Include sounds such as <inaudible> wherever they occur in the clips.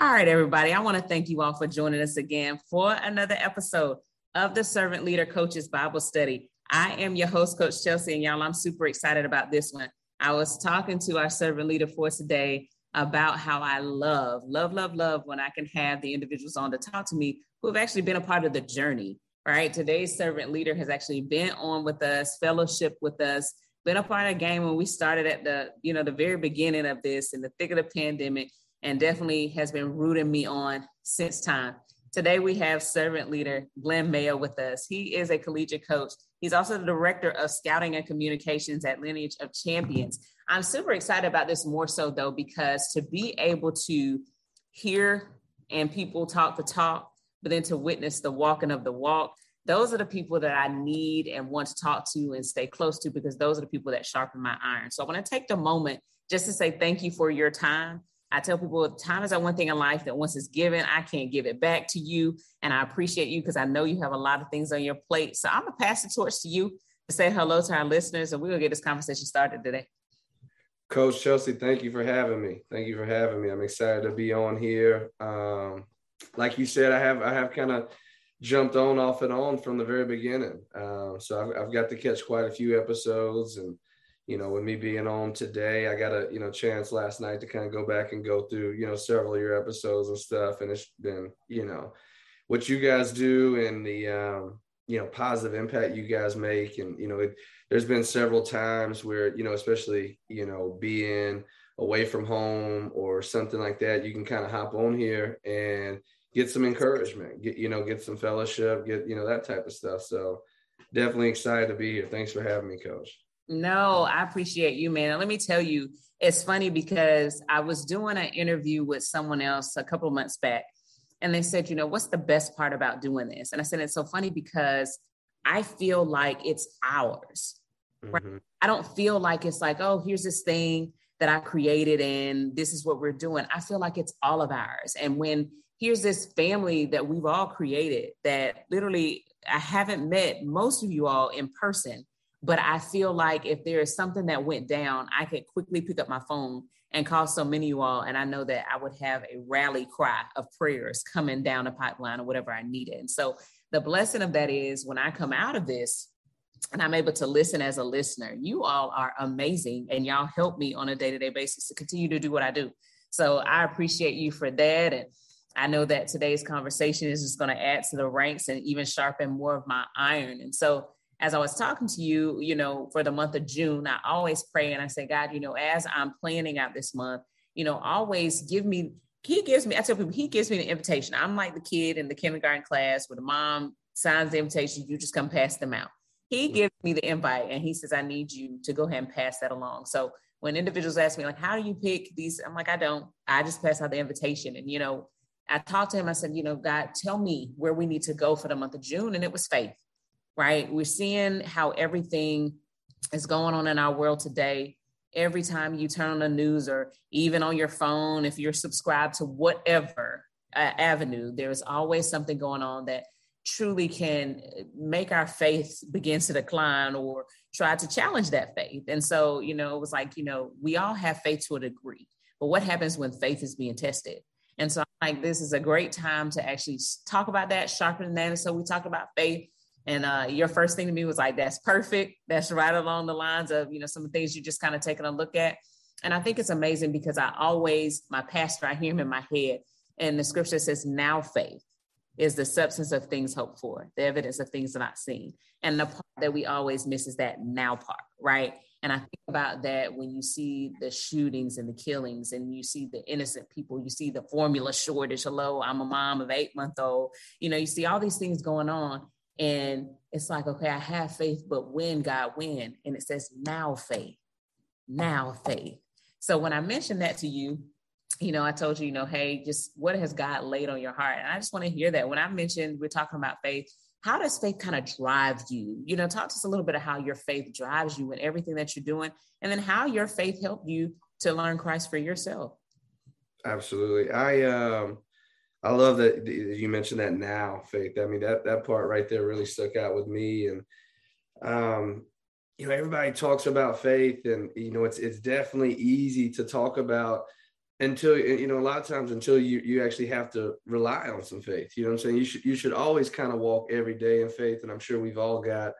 All right, everybody. I want to thank you all for joining us again for another episode of the Servant Leader Coaches Bible Study. I am your host, Coach Chelsea, and y'all, I'm super excited about this one. I was talking to our servant leader for today about how I love, love, love, love when I can have the individuals on to talk to me who have actually been a part of the journey. Right. Today's servant leader has actually been on with us, fellowship with us, been a part of the game when we started at the, you know, the very beginning of this in the thick of the pandemic and definitely has been rooting me on since time. Today we have servant leader Glen Mayo with us. He is a collegiate coach. He's also the director of scouting and communications at Lineage of Champions. I'm super excited about this more so though, because to be able to hear and people talk the talk, but then to witness the walking of the walk, those are the people that I need and want to talk to and stay close to because those are the people that sharpen my iron. So I want to take the moment just to say thank you for your time. I tell people time is that one thing in life that once it's given, I can't give it back to you. And I appreciate you because I know you have a lot of things on your plate. So I'm gonna pass the torch to you to say hello to our listeners and we're gonna get this conversation started today. Coach Chelsea, thank you for having me. Thank you for having me. I'm excited to be on here. Um, like you said, I have I have kind of jumped on off and on from the very beginning. Uh, so I've, I've got to catch quite a few episodes and you know, with me being on today, I got a, you know, chance last night to kind of go back and go through, you know, several of your episodes and stuff. And it's been, you know, what you guys do and the, um, you know, positive impact you guys make. And, you know, it, there's been several times where, you know, especially, you know, being away from home or something like that, you can kind of hop on here and get some encouragement, get, you know, get some fellowship, get, you know, that type of stuff. So definitely excited to be here. Thanks for having me, coach. No, I appreciate you, man. And let me tell you, it's funny because I was doing an interview with someone else a couple of months back, and they said, you know, what's the best part about doing this? And I said, it's so funny because I feel like it's ours. Right? Mm-hmm. I don't feel like it's like, oh, here's this thing that I created and this is what we're doing. I feel like it's all of ours. And when here's this family that we've all created that literally I haven't met most of you all in person but I feel like if there is something that went down, I could quickly pick up my phone and call so many of you all. And I know that I would have a rally cry of prayers coming down the pipeline or whatever I needed. And so the blessing of that is when I come out of this, and I'm able to listen as a listener. You all are amazing, and y'all help me on a day to day basis to continue to do what I do. So I appreciate you for that. And I know that today's conversation is just going to add to the ranks and even sharpen more of my iron. And so as I was talking to you, you know, for the month of June, I always pray and I say, God, you know, as I'm planning out this month, you know, always give me, he gives me, I tell people, he gives me the invitation. I'm like the kid in the kindergarten class where the mom signs the invitation, you just come pass them out. He mm-hmm. gives me the invite and he says, I need you to go ahead and pass that along. So when individuals ask me, like, how do you pick these? I'm like, I don't, I just pass out the invitation. And, you know, I talked to him, I said, you know, God, tell me where we need to go for the month of June. And it was faith right? We're seeing how everything is going on in our world today. Every time you turn on the news or even on your phone, if you're subscribed to whatever uh, avenue, there's always something going on that truly can make our faith begin to decline or try to challenge that faith. And so, you know, it was like, you know, we all have faith to a degree, but what happens when faith is being tested? And so, i like, this is a great time to actually talk about that, sharpen that. And so, we talk about faith and uh, your first thing to me was like, that's perfect. That's right along the lines of, you know, some of the things you just kind of taking a look at. And I think it's amazing because I always, my pastor, I hear him in my head. And the scripture says, now faith is the substance of things hoped for, the evidence of things not seen. And the part that we always miss is that now part, right? And I think about that when you see the shootings and the killings and you see the innocent people, you see the formula shortage. Hello, I'm a mom of eight month old. You know, you see all these things going on. And it's like, okay, I have faith, but when, God, when? And it says now faith, now faith. So when I mentioned that to you, you know, I told you, you know, hey, just what has God laid on your heart? And I just want to hear that. When I mentioned we're talking about faith, how does faith kind of drive you? You know, talk to us a little bit of how your faith drives you and everything that you're doing, and then how your faith helped you to learn Christ for yourself. Absolutely. I um I love that you mentioned that now, Faith. I mean, that that part right there really stuck out with me. And um, you know, everybody talks about faith, and you know, it's it's definitely easy to talk about until you know a lot of times until you you actually have to rely on some faith you know what i'm saying you should you should always kind of walk every day in faith and i'm sure we've all got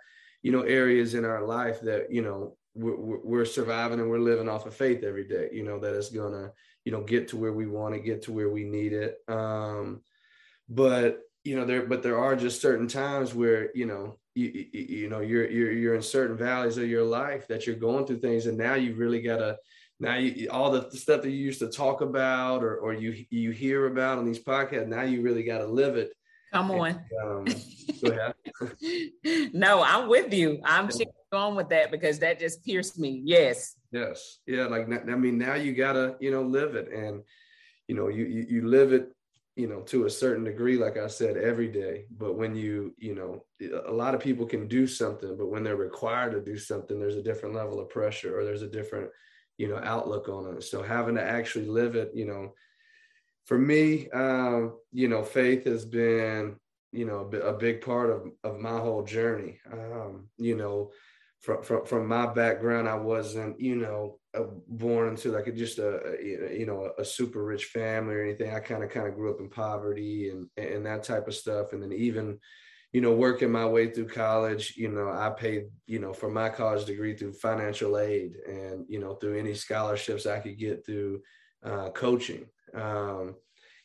you know areas in our life that you know we're, we're surviving and we're living off of faith every day you know that it's gonna you know get to where we want to get to where we need it. Um but you know there but there are just certain times where you know you, you, know you're you're you're in certain valleys of your life that you're going through things and now you really got to now you, all the stuff that you used to talk about or, or you you hear about on these podcasts now you really got to live it. Come on. and, um, go ahead. <laughs> <laughs> No i'm with you. I'm going with that because that just pierced me. Yes yes. Yeah like i mean now you gotta you know live it. And you know you you, you live it you know to a certain degree like i said every day. But when you you know a lot of people can do something but when they're required to do something there's a different level of pressure or there's a different you know outlook on it. So having to actually live it you know for me um you know faith has been you know a, big part of of my whole journey. Um you know from from, from my background i wasn't you know born into like just a, you know a super rich family or anything. I kind of kind of grew up in poverty and and that type of stuff. And then even you know, working my way through college, you know, I paid, you know, for my college degree through financial aid and, you know, through any scholarships I could get through uh, coaching. Um,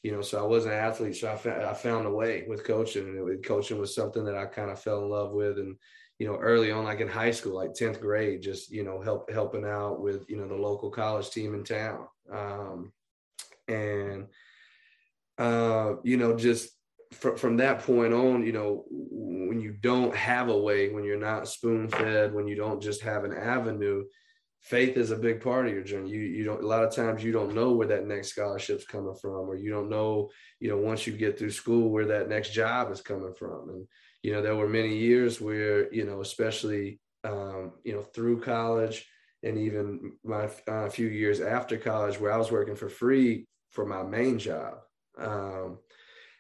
you know, so I was an athlete, so I, found, I found a way with coaching, and it, coaching was something that I kind of fell in love with, and you know, early on, like in high school, like tenth grade, just you know, help helping out with you know the local college team in town, um, and uh, you know, just from, from that point on, you know, when you don't have a way, when you're not spoon fed, when you don't just have an avenue, faith is a big part of your journey. You you don't a lot of times you don't know where that next scholarship's coming from, or you don't know, you know, once you get through school where that next job is coming from. And you know, there were many years where you know, especially um, you know, through college and even my uh, few years after college, where I was working for free for my main job. Um,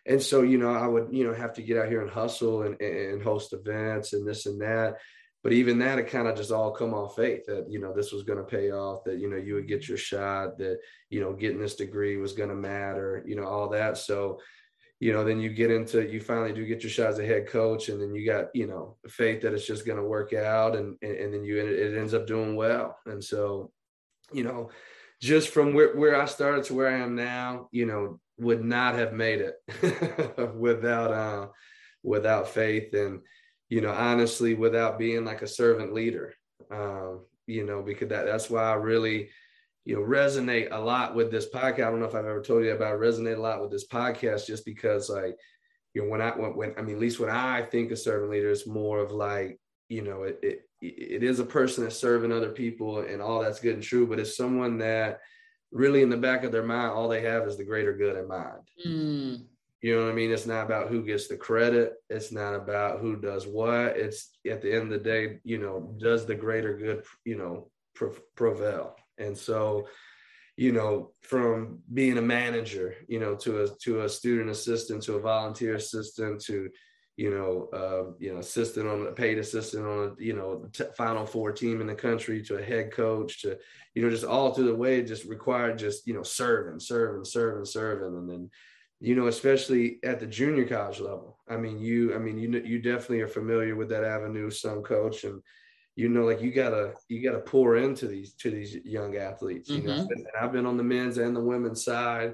and so you know i would you know have to get out here and hustle and, and host events and this and that but even that it kind of just all come on faith that you know this was going to pay off that you know you would get your shot that you know getting this degree was going to matter you know all that so you know then you get into you finally do get your shot as a head coach and then you got you know faith that it's just going to work out and, and and then you it ends up doing well. And so you know just from where, where i started to where i am now you know would not have made it <laughs> without uh, without faith and you know honestly without being like a servant leader. Um, you know because that that's why I really you know resonate a lot with this podcast. I don't know if I've ever told you about resonate a lot with this podcast just because like you know when I when, when I mean at least when I think of servant leader it's more of like you know it, it it is a person that's serving other people and all that's good and true but it's someone that really in the back of their mind, all they have is the greater good in mind. Mm. You know what I mean? It's not about who gets the credit. It's not about who does what. It's at the end of the day, you know, does the greater good, you know, prevail? And so, you know, from being a manager, you know, to a to a student assistant, to a volunteer assistant, to you know, uh, you know, assistant on a paid assistant on a, you know, t- final four team in the country to a head coach to, you know, just all through the way, just required just, you know, serving, serving, serving, serving. And then, you know, especially at the junior college level. I mean, you, I mean, you, you definitely are familiar with that avenue, some coach and, you know, like you gotta, you gotta pour into these, to these young athletes, you mm-hmm. know, and I've been on the men's and the women's side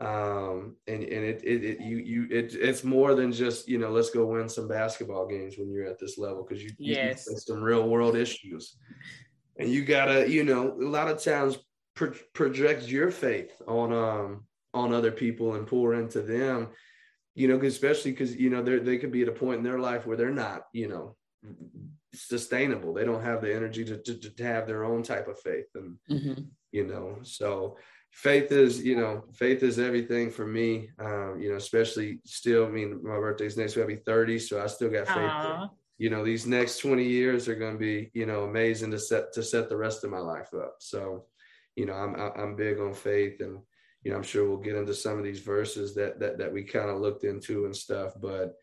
um and and it, it, it you you it, it's more than just you know let's go win some basketball games when you're at this level because you, yes. you some real world issues and you gotta you know a lot of times pro- project your faith on um on other people and pour into them you know especially because you know they they could be at a point in their life where they're not you know sustainable. They don't have the energy to, to, to have their own type of faith. And mm-hmm. you know so faith is you know faith is everything for me. Um, you know especially still i mean my birthday's next week. I'll be 30 so i still got faith you know these next 20 years are going to be you know amazing to set to set the rest of my life up. So you know i'm i'm big on faith and you know i'm sure we'll get into some of these verses that that, that we kind of looked into and stuff but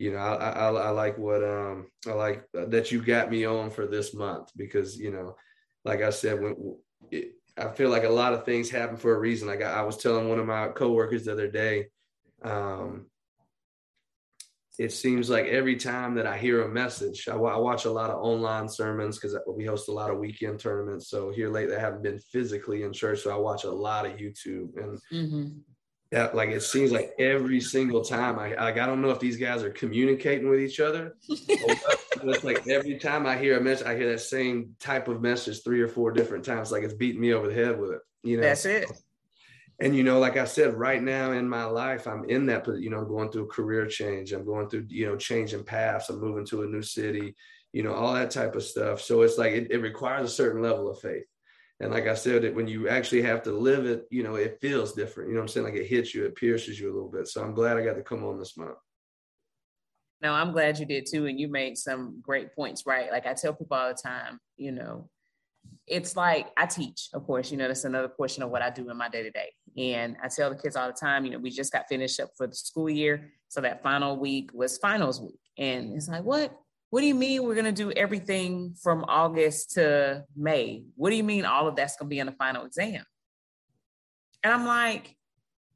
you know I, I i like what um i like that you got me on for this month because you know like i said when it, I feel like a lot of things happen for a reason. Like I, I was telling one of my coworkers the other day, um, it seems like every time that I hear a message, I, I watch a lot of online sermons because we host a lot of weekend tournaments. So here lately, I haven't been physically in church, so I watch a lot of YouTube, and mm-hmm. Yeah, like it seems like every single time I like I don't know if these guys are communicating with each other. <laughs> it's like every time I hear a message, I hear that same type of message three or four different times. Like it's beating me over the head with it. You know, that's it and you know like i said right now in my life i'm in that you know i'm going through a career change i'm going through you know changing paths i'm moving to a new city you know all that type of stuff so it's like it, it requires a certain level of faith and like i said it when you actually have to live it you know it feels different you know what i'm saying like it hits you it pierces you a little bit so i'm glad i got to come on this month no i'm glad you did too and you made some great points right like i tell people all the time you know it's like I teach, of course, you know, that's another portion of what I do in my day to day. And I tell the kids all the time, you know, we just got finished up for the school year. So that final week was finals week. And it's like, what? What do you mean we're going to do everything from August to May? What do you mean all of that's going to be in the final exam? And I'm like,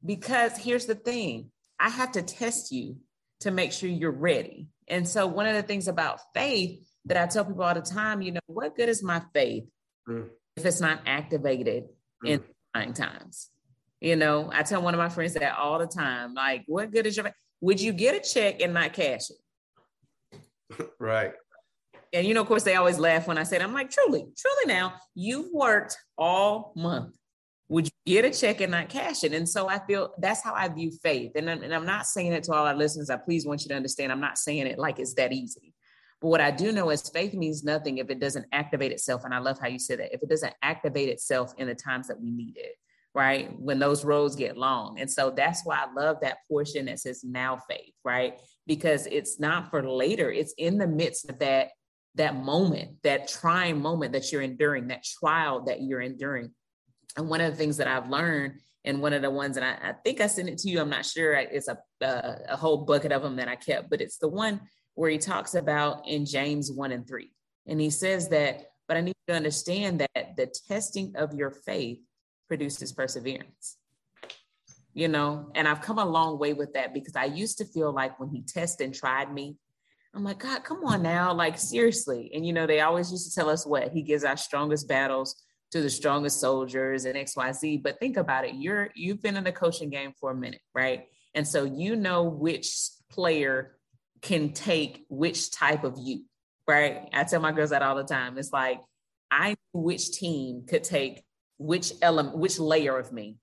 because here's the thing I have to test you to make sure you're ready. And so, one of the things about faith that I tell people all the time, you know, what good is my faith mm. if it's not activated mm. in trying times? You know, I tell one of my friends that all the time. Like, what good is your? Would you get a check and not cash it? <laughs> right. And you know, of course, they always laugh when I say it. I'm like, truly, truly. Now you've worked all month. Would you get a check and not cash it? And so I feel that's how I view faith. And, and I'm not saying it to all our listeners. I please want you to understand. I'm not saying it like it's that easy. But what I do know is faith means nothing if it doesn't activate itself. And I love how you said that. If it doesn't activate itself in the times that we need it right? When those roads get long. And so that's why I love that portion that says now faith, right? Because it's not for later, it's in the midst of that that moment, that trying moment that you're enduring, that trial that you're enduring. And one of the things that I've learned, and one of the ones, and I, I think I sent it to you, I'm not sure, it's a, a, a whole bucket of them that I kept, but it's the one where he talks about in James 1 and 3. And he says that, but I need to understand that the testing of your faith produces perseverance. You know, and I've come a long way with that because I used to feel like when he tested and tried me, I'm like, God, come on now, like seriously. And you know, they always used to tell us what he gives our strongest battles to the strongest soldiers and XYZ. But think about it, you're you've been in the coaching game for a minute, right? And so you know which player can take which type of you, right? I tell my girls that all the time. It's like I knew which team could take which element, which layer of me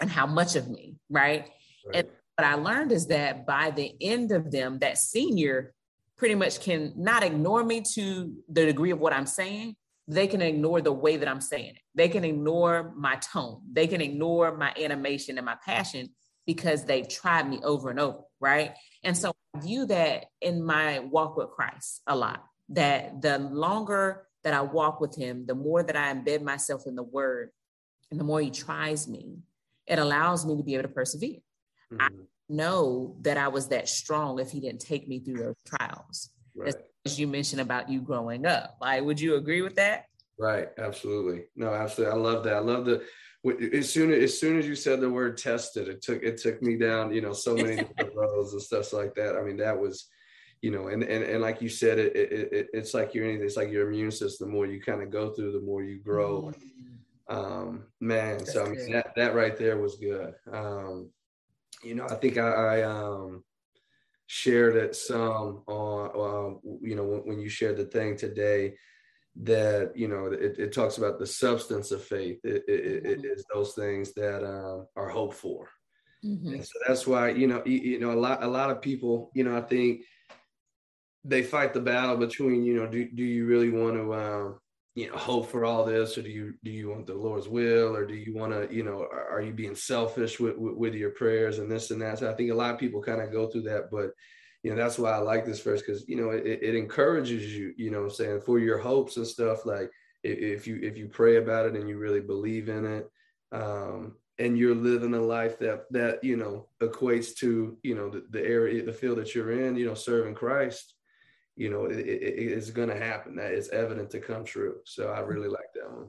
and how much of me, right? right? And what I learned is that by the end of them, that senior pretty much can not ignore me to the degree of what I'm saying. They can ignore the way that I'm saying it. They can ignore my tone. They can ignore my animation and my passion because they've tried me over and over, right? And so I view that in my walk with Christ a lot. That the longer that I walk with him, the more that I embed myself in the word, and the more he tries me, it allows me to be able to persevere. Mm-hmm. I know that I was that strong if he didn't take me through those trials. Right. As you mentioned about you growing up. Like, would you agree with that? Right. Absolutely. No, absolutely. I love that. I love the as soon as, as soon as you said the word tested, it took it took me down, you know, so many <laughs> different roads and stuff like that. I mean, that was you know, and and, and like you said, it, it, it it's like your anything. It's like your immune system. The more you kind of go through, the more you grow. Mm-hmm. Um, man, That's so I mean, that that right there was good. Um, you know, I think I, I um shared it some on uh, you know when, when, you shared the thing today that you know it, it talks about the substance of faith it, it, mm-hmm. it is those things that um, are hoped for mm-hmm. and so that's why you know you, you know a lot a lot of people you know i think they fight the battle between you know do, do you really want to um, you know hope for all this or do you do you want the lord's will or do you want to you know are, are, you being selfish with, with, with your prayers and this and that? So i think a lot of people kind of go through that but you know that's why i like this verse because you know it, it encourages you you know i'm saying for your hopes and stuff like if you if you pray about it and you really believe in it um and you're living a life that that you know equates to you know the, the area the field that you're in you know serving christ you know, it, it, it's going to happen. That is evident to come true. So I mm-hmm. really like that one.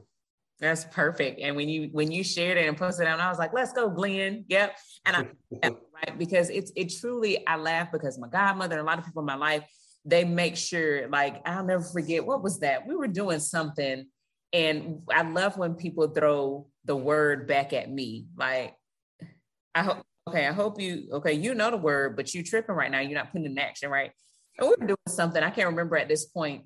That's perfect. And when you when you shared it and posted it out, I was like, let's go, Glen. Yep. And I <laughs> right because it's it truly I laugh because my godmother and a lot of people in my life, they make sure, like, I'll never forget what was that? We were doing something. And I love when people throw the word back at me. Like, I hope okay, I hope you okay, you know the word, but you tripping right now. You're not putting in action, right? And we were doing something. I can't remember at this point.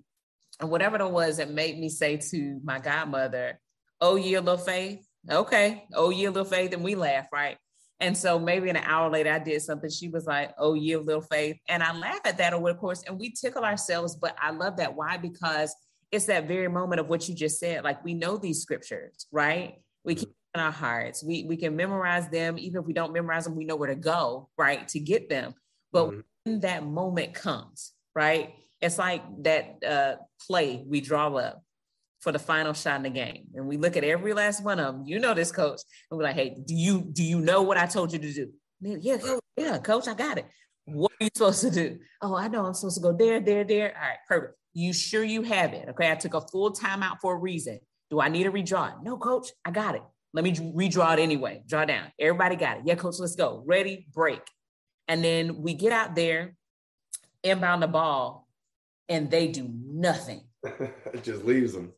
And whatever it was that made me say to my godmother, oh yeah, little faith. Okay. Oh yeah, little faith. And we laugh, right? And so maybe an hour later, I did something. She was like, oh yeah, little faith. And I laugh at that over the course and we tickle ourselves. But I love that. Why? Because it's that very moment of what you just said. Like we know these scriptures, right? We keep in our hearts. We we can memorize them. Even if we don't memorize them, we know where to go, right? To get them. But mm-hmm. That moment comes, right? It's like that uh, play we draw up for the final shot in the game. And we look at every last one of them. You know this, coach. And we're like, hey, do you do you know what I told you to do? Yeah, coach, yeah, coach, I got it. What are you supposed to do? Oh, I know I'm supposed to go there, there, there. All right, perfect. You sure you have it? Okay, I took a full timeout for a reason. Do I need to redraw it? No, coach, I got it. Let me redraw it anyway. Draw down. Everybody got it. Yeah, coach, let's go. Ready, break. And then we get out there, inbound the ball, and they do nothing. it <laughs> just leaves them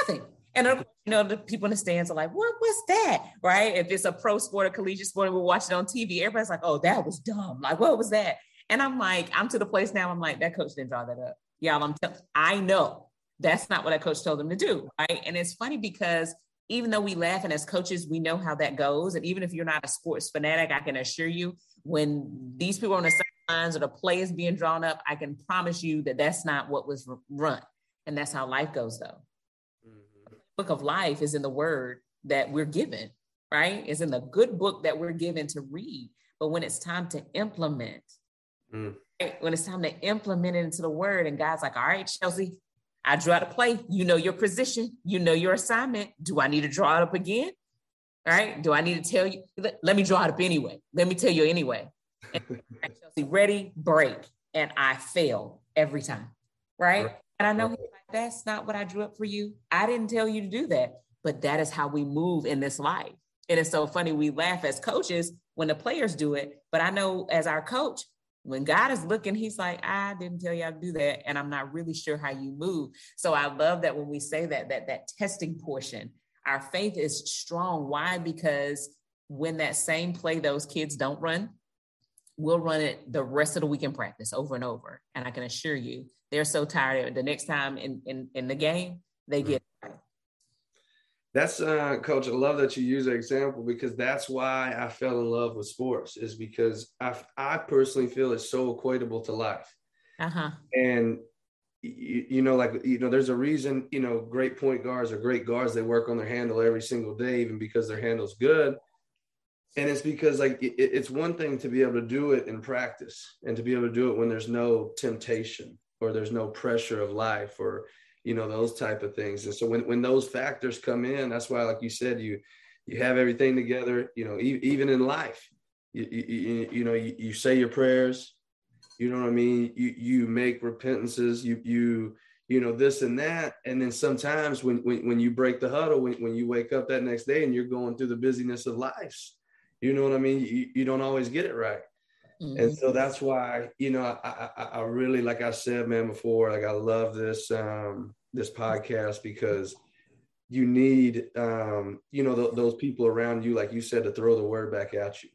nothing. And you know, the people in the stands are like, what was that? Right? If it's a pro sport or collegiate sport and we're watching on TV, everybody's like, oh, that was dumb. Like, what was that? And I'm like, I'm to the place now, I'm like, that coach didn't draw that up. Y'all, I'm t- I know that's not what that coach told them to do. Right. And it's funny because even though we laugh and as coaches, we know how that goes. And even if you're not a sports fanatic, I can assure you when these people on the sidelines or the play is being drawn up, I can promise you that that's not what was run. And that's how life goes though book of life is in the word that we're given, right? It's in the good book that we're given to read. But when it's time to implement, mm. right? when it's time to implement it into the word, and God's like, all right, Chelsea, I draw the play. You know your position, you know your assignment. Do I need to draw it up again? All right. Do I need to tell you? Let, let me draw it up anyway. Let me tell you anyway. And, <laughs> Chelsea, ready, break. And I fail every time. Right. And I know that's not what I drew up for you. I didn't tell you to do that, but that is how we move in this life. And it's so funny. We laugh as coaches when the players do it, but I know as our coach, when God is looking, He's like, I didn't tell you how to do that, and I'm not really sure how you move. So I love that when we say that that that testing portion, our faith is strong. Why? Because when that same play those kids don't run, we'll run it the rest of the week in practice over and over. And I can assure you, they're so tired. The next time in, in, in the game, they mm-hmm. get right. That's uh, coach. I love that you use that example because that's why I fell in love with sports. Is because I I personally feel it's so equatable to life. Uh-huh. And you, you, know, like you know, there's a reason. You know, great point guards or great guards they work on their handle every single day, even because their handle's good and it's because like it, it's one thing to be able to do it in practice and to be able to do it when there's no temptation or there's no pressure of life or you know those type of things and so when, when those factors come in that's why like you said you you have everything together you know e- even in life you, you, you know you, you say your prayers you know what i mean you you make repentances you you you know this and that and then sometimes when when, when you break the huddle when, when you wake up that next day and you're going through the busyness of life you know what I mean? You, you don't always get it right. Mm-hmm. And so that's why, you know, I, I, I, really, like I said, man, before, like I love this, um, this podcast because you need, um, you know, th- those people around you, like you said, to throw the word back at you.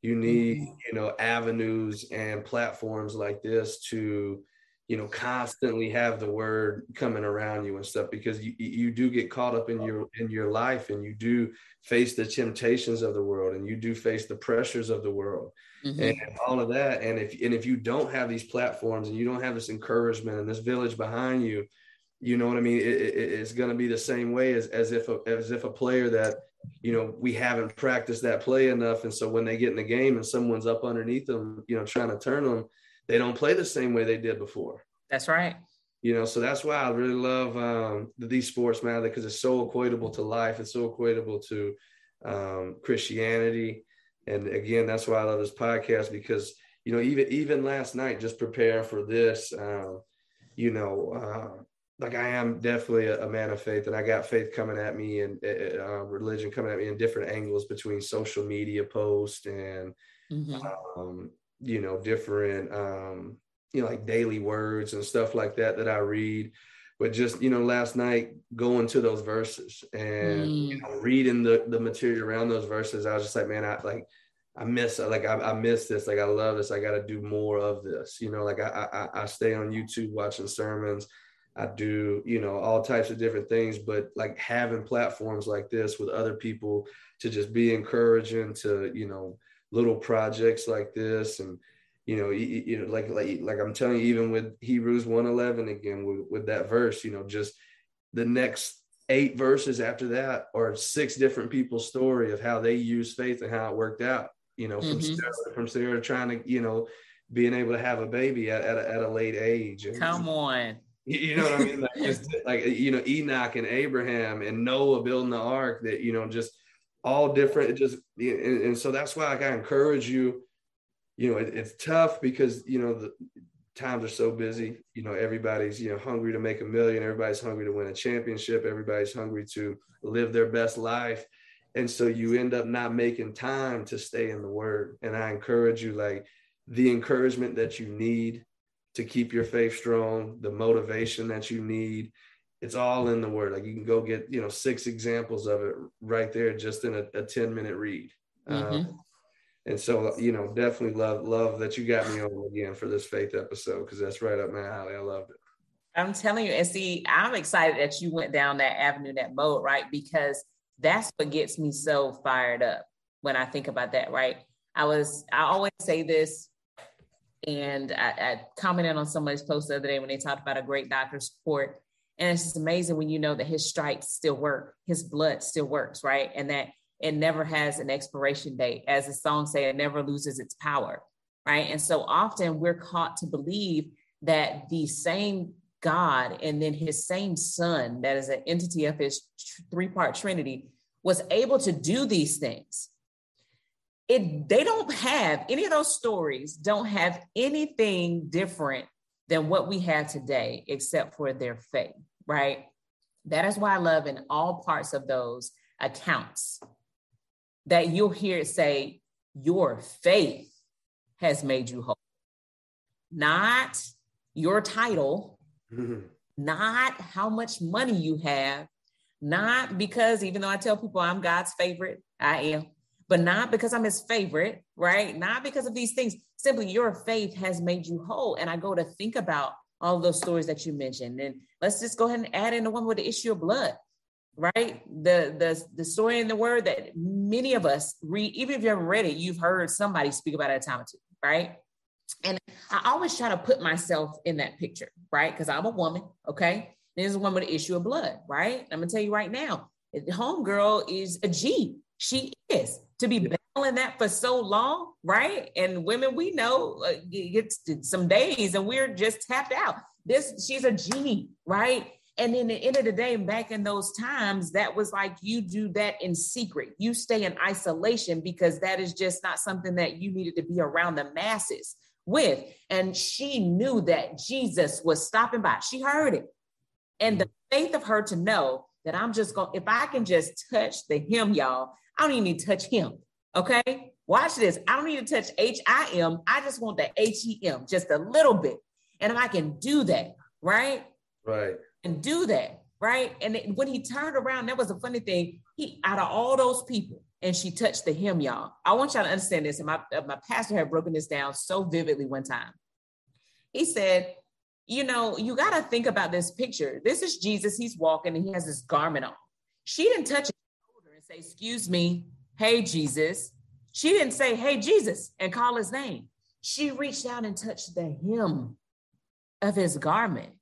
You need, mm-hmm. you know, avenues and platforms like this to, you know constantly have the word coming around you and stuff because you you do get caught up in your in your life and you do face the temptations of the world and you do face the pressures of the world mm-hmm. and all of that. And if and if you don't have these platforms and you don't have this encouragement and this village behind you you know what i mean? It, it, it's going to be the same way as, as if a, as if a player that you know we haven't practiced that play enough. And so when they get in the game and someone's up underneath them you know trying to turn them they don't play the same way they did before. That's right. You know, so that's why I really love um, these sports, man, because it's so equatable to life. It's so equatable to um, Christianity. And again, that's why I love this podcast because, you know, even even last night, just preparing for this, um, you know, uh, like I am definitely a, a, man of faith, and I got faith coming at me and uh, religion coming at me in different angles between social media posts and mm-hmm. um, you know different um, you know like daily words and stuff like that that I read. But just you know, last night going to those verses and mm. you know, reading the the material around those verses, I was just like, man, I like I miss like I, I miss this. Like I love this. I got to do more of this. You know, like I, I I stay on YouTube watching sermons. I do, you know, all types of different things, but like having platforms like this with other people to just be encouraging to, you know, little projects like this and you know, you, you know, like like like I'm telling you, even with Hebrews 111 again with, with that verse, you know, just the next eight verses after that are six different people's story of how they use faith and how it worked out you know, from mm-hmm. Sarah, from Sarah trying to, you know, being able to have a baby at, at, a, at a late age. And, Come on. <laughs> You know what I mean? Like, just, like, you know, Enoch and Abraham and Noah building the ark that, you know, just all different. It just, and, and so that's why like, I encourage you, you know, it, it's tough because, you know, the times are so busy. You know, everybody's, you know, hungry to make a million. Everybody's hungry to win a championship. Everybody's hungry to live their best life and so you end up not making time to stay in the word and i encourage you like the encouragement that you need to keep your faith strong the motivation that you need it's all in the word like you can go get you know six examples of it right there just in a, a 10 minute read mm-hmm. um, and so you know definitely love love that you got me on again for this faith episode because that's right up my alley i loved it i'm telling you and see i'm excited that you went down that avenue that mode right because that's what gets me so fired up when I think about that, right? I was, I always say this, and I, I commented on somebody's post the other day when they talked about a great doctor's report. And it's just amazing when you know that his stripes still work, his blood still works, right? And that it never has an expiration date. As the song say, it never loses its power, right? And so often we're caught to believe that the same God and then his same son, that is an entity of his three part Trinity, was able to do these things. It, they don't have any of those stories, don't have anything different than what we have today, except for their faith, right? That is why I love in all parts of those accounts that you'll hear it say, Your faith has made you whole. Not your title, Mm-hmm. Not how much money you have, not because even though I tell people I'm God's favorite, I am, but not because I'm his favorite, right? Not because of these things. Simply your faith has made you whole. And I go to think about all those stories that you mentioned. And let's just go ahead and add in the one with the issue of blood, right? The the the story in the word that many of us read, even if you haven't read it, you've heard somebody speak about it a time or two, right? And I always try to put myself in that picture, right? Because I'm a woman, okay? There's a woman with an issue of blood, right? I'm gonna tell you right now, the homegirl is a G. She is to be battling that for so long, right? And women we know uh, it's some days and we're just tapped out. This she's a genie, right? And in the end of the day, back in those times, that was like you do that in secret. You stay in isolation because that is just not something that you needed to be around the masses with. And she knew that Jesus was stopping by. She heard it. And the faith of her to know that I'm just going, if I can just touch the him, y'all, I don't even need to touch him. Okay. Watch this. I don't need to touch H I M. I just want the H E M just a little bit. And if I can do that, right? Right. And do that, right? And when he turned around, that was a funny thing. He, out of all those people, and she touched the hem, y'all. I want y'all to understand this. And my, uh, my pastor had broken this down so vividly one time. He said, You know, you got to think about this picture. This is Jesus. He's walking and he has this garment on. She didn't touch and say, Excuse me, hey, Jesus. She didn't say, Hey, Jesus, and call his name. She reached out and touched the hem of his garment.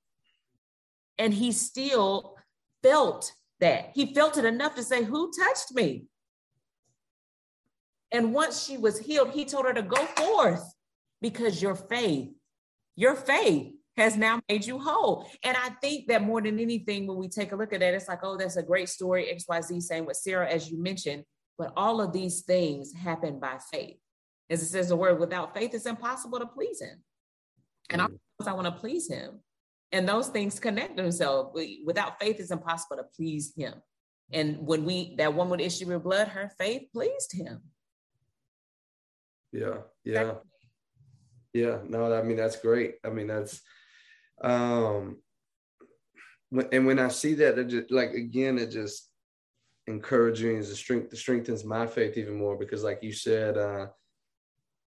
And he still felt that. He felt it enough to say, Who touched me? And once she was healed, he told her to go forth because your faith, your faith has now made you whole. And I think that more than anything, when we take a look at that, it's like, oh, that's a great story. XYZ same with Sarah, as you mentioned. But all of these things happen by faith. As it says the word, without faith, it's impossible to please him. And mm. I want to please him. And those things connect themselves. Without faith, it's impossible to please him. And when we, that woman with issue of blood, her faith pleased him. Yeah. Yeah. Yeah. No, I mean, that's great. I mean, that's, um, and when I see that, it just, like, again, it just encouraging is a strength, strengthens my faith even more because like you said, uh,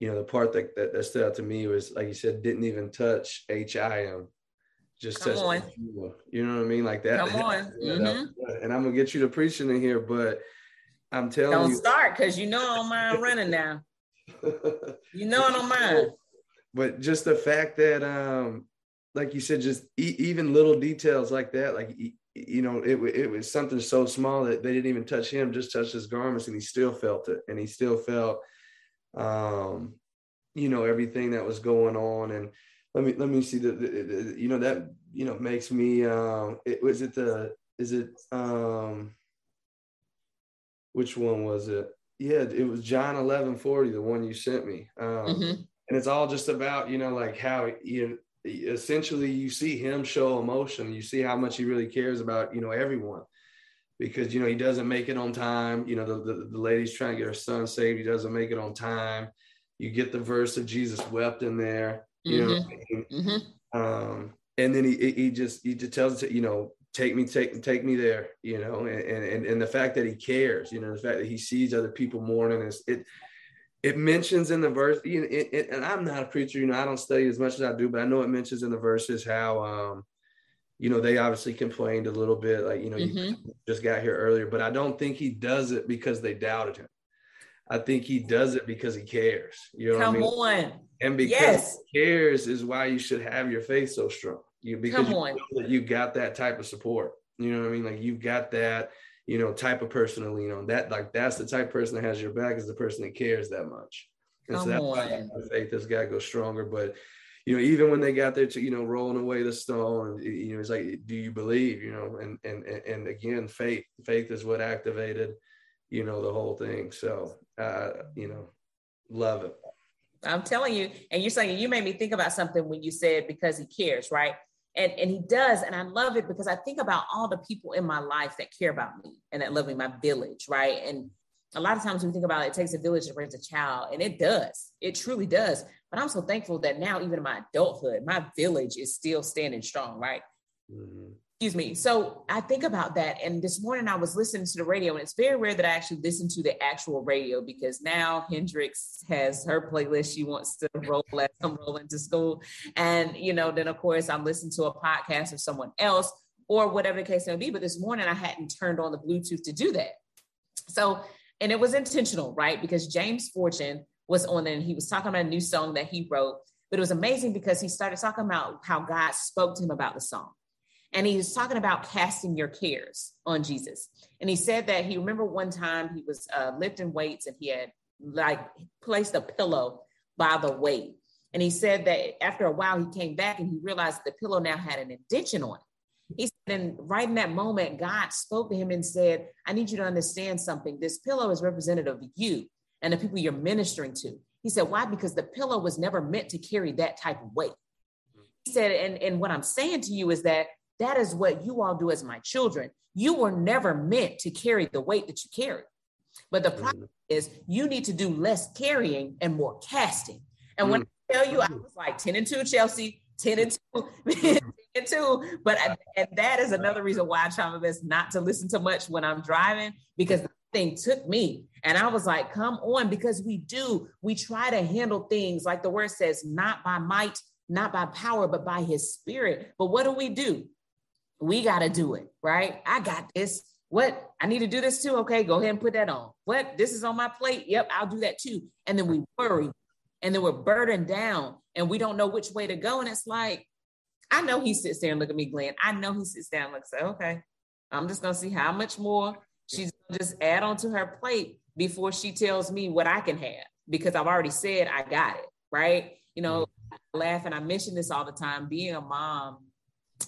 you know, the part that, that, that stood out to me was, like you said, didn't even touch HIM just Come on. You know what I mean? Like that. Come on. <laughs> Mm-hmm. And I'm gonna get you to preaching in here, but I'm telling don't you. Don't start because you know I don't mind <laughs> running now. <laughs> you know I don't mind. But just the fact that, um, like you said, just e- even little details like that, like you know, it it was something so small that they didn't even touch him, just touched his garments, and he still felt it, and he still felt, um, you know, everything that was going on, and let me let me see the, the, the you know that you know makes me um it was it the is it um which one was it yeah it was john eleven forty, the one you sent me um mm-hmm. and it's all just about you know like how you know essentially you see him show emotion you see how much he really cares about you know everyone because you know he doesn't make it on time you know the, the, the lady's trying to get her son saved he doesn't make it on time you get the verse of jesus wept in there you mm-hmm. know I mean? mm-hmm. um, and then he he just he just tells it you know take me take take me there you know and and and the fact that he cares you know the fact that he sees other people mourning is it it mentions in the verse you know, it, it, and i'm not a preacher you know i don't study as much as i do but i know it mentions in the verses how um you know they obviously complained a little bit like you know mm-hmm. you just got here earlier but i don't think he does it because they doubted him I think he does it because he cares. You know Come what I mean? on. And because yes. he cares is why you should have your faith so strong. You because. You, you got that type of support. You know what I mean? Like you've got that, you know, type of person to lean on. That like that's the type of person that has your back is the person that cares that much. And Come so that's why faith has got to go stronger. But you know, even when they got there to, you know, rolling away the stone, you know, it's like, do you believe, you know, and, and, and again, faith, faith is what activated, you know, the whole thing. So uh, you know, love it. I'm telling you, and you're saying you made me think about something when you said because he cares, right? And and he does, and I love it because I think about all the people in my life that care about me and that love me, my village, right? And a lot of times we think about it, it takes a village to raise a child, and it does, it truly does. But I'm so thankful that now, even in my adulthood, my village is still standing strong, right? Mm-hmm excuse me. So I think about that. And this morning I was listening to the radio, and it's very rare that I actually listen to the actual radio because now Hendrix has her playlist she wants to <laughs> roll as I'm rolling to school. And, you know, then of course I'm listening to a podcast of someone else or whatever the case may be. But this morning I hadn't turned on the Bluetooth to do that. So, and it was intentional, right? Because James Fortune was on there and he was talking about a new song that he wrote. But it was amazing because he started talking about how God spoke to him about the song. And he was talking about casting your cares on Jesus. And he said that he remember one time he was uh, lifting weights and he had like placed a pillow by the weight. And he said that after a while he came back and he realized the pillow now had an indention on it. He said, and right in that moment, God spoke to him and said, I need you to understand something. This pillow is representative of you and the people you're ministering to. He said, Why? Because the pillow was never meant to carry that type of weight. He said, and, and what I'm saying to you is that that is what you all do as my children. You were never meant to carry the weight that you carry. But the problem mm. is you need to do less carrying and more casting. And when mm. I tell you, I was like 10 and 2, Chelsea, 10 and 2, <laughs> 10 and 2. But I, and that is another reason why I try my best not to listen to much when I'm driving because the thing took me. And I was like, come on, because we do. We try to handle things like the word says, not by might, not by power, but by his spirit. But what do we do? We got to do it, right? I got this. What? I need to do this too. Okay, go ahead and put that on. What? This is on my plate. Yep, I'll do that too. And then we worry and then we're burdened down and we don't know which way to go. And it's like, I know he sits there and look at me, Glen. I know he sits down and looks like, okay, I'm just gonna see how much more she's gonna just add on to her plate before she tells me what I can have because I've already said I got it, right? You know, mm-hmm. I laugh and I mention this all the time. Being a mom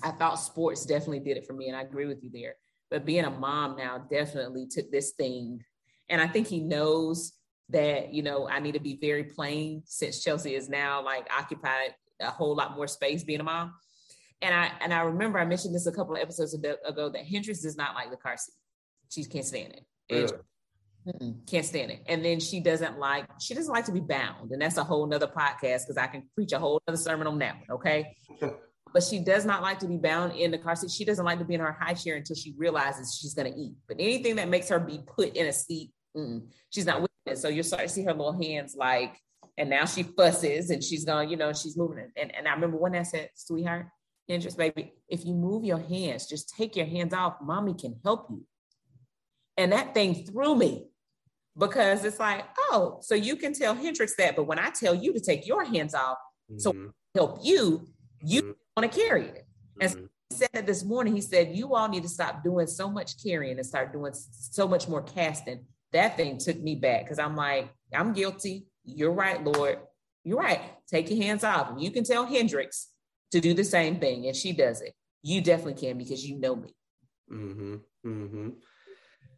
I thought sports definitely did it for me, and I agree with you there. But being a mom now definitely took this thing, and I think he knows that you know I need to be very plain since Chelsea is now like occupied a whole lot more space being a mom. And I and I remember I mentioned this a couple of episodes ago that Hendrix does not like the car seat. She can't stand it. Really? can't stand it. And then she doesn't like she doesn't like to be bound, and that's a whole nother podcast because I can preach a whole other sermon on that one. Okay. <laughs> but she does not like to be bound in the car seat. She doesn't like to be in her high chair until she realizes she's going to eat. But anything that makes her be put in a seat, she's not with it. So you're starting to see her little hands like, and now she fusses and she's going, you know, she's moving it. And, and I remember when I said, sweetheart, Hendrix, baby, if you move your hands, just take your hands off. Mommy can help you. And that thing threw me because it's like, oh, so you can tell Hendrix that, but when I tell you to take your hands off, mm-hmm. so help you, you mm-hmm. Want to carry it. And mm-hmm. he said that this morning. He said, You all need to stop doing so much carrying and start doing so much more casting. That thing took me back because I'm like, I'm guilty. You're right, Lord. You're right. Take your hands off. you can tell Hendrix to do the same thing, and she does it, you definitely can because you know me. Mm-hmm. Mm-hmm.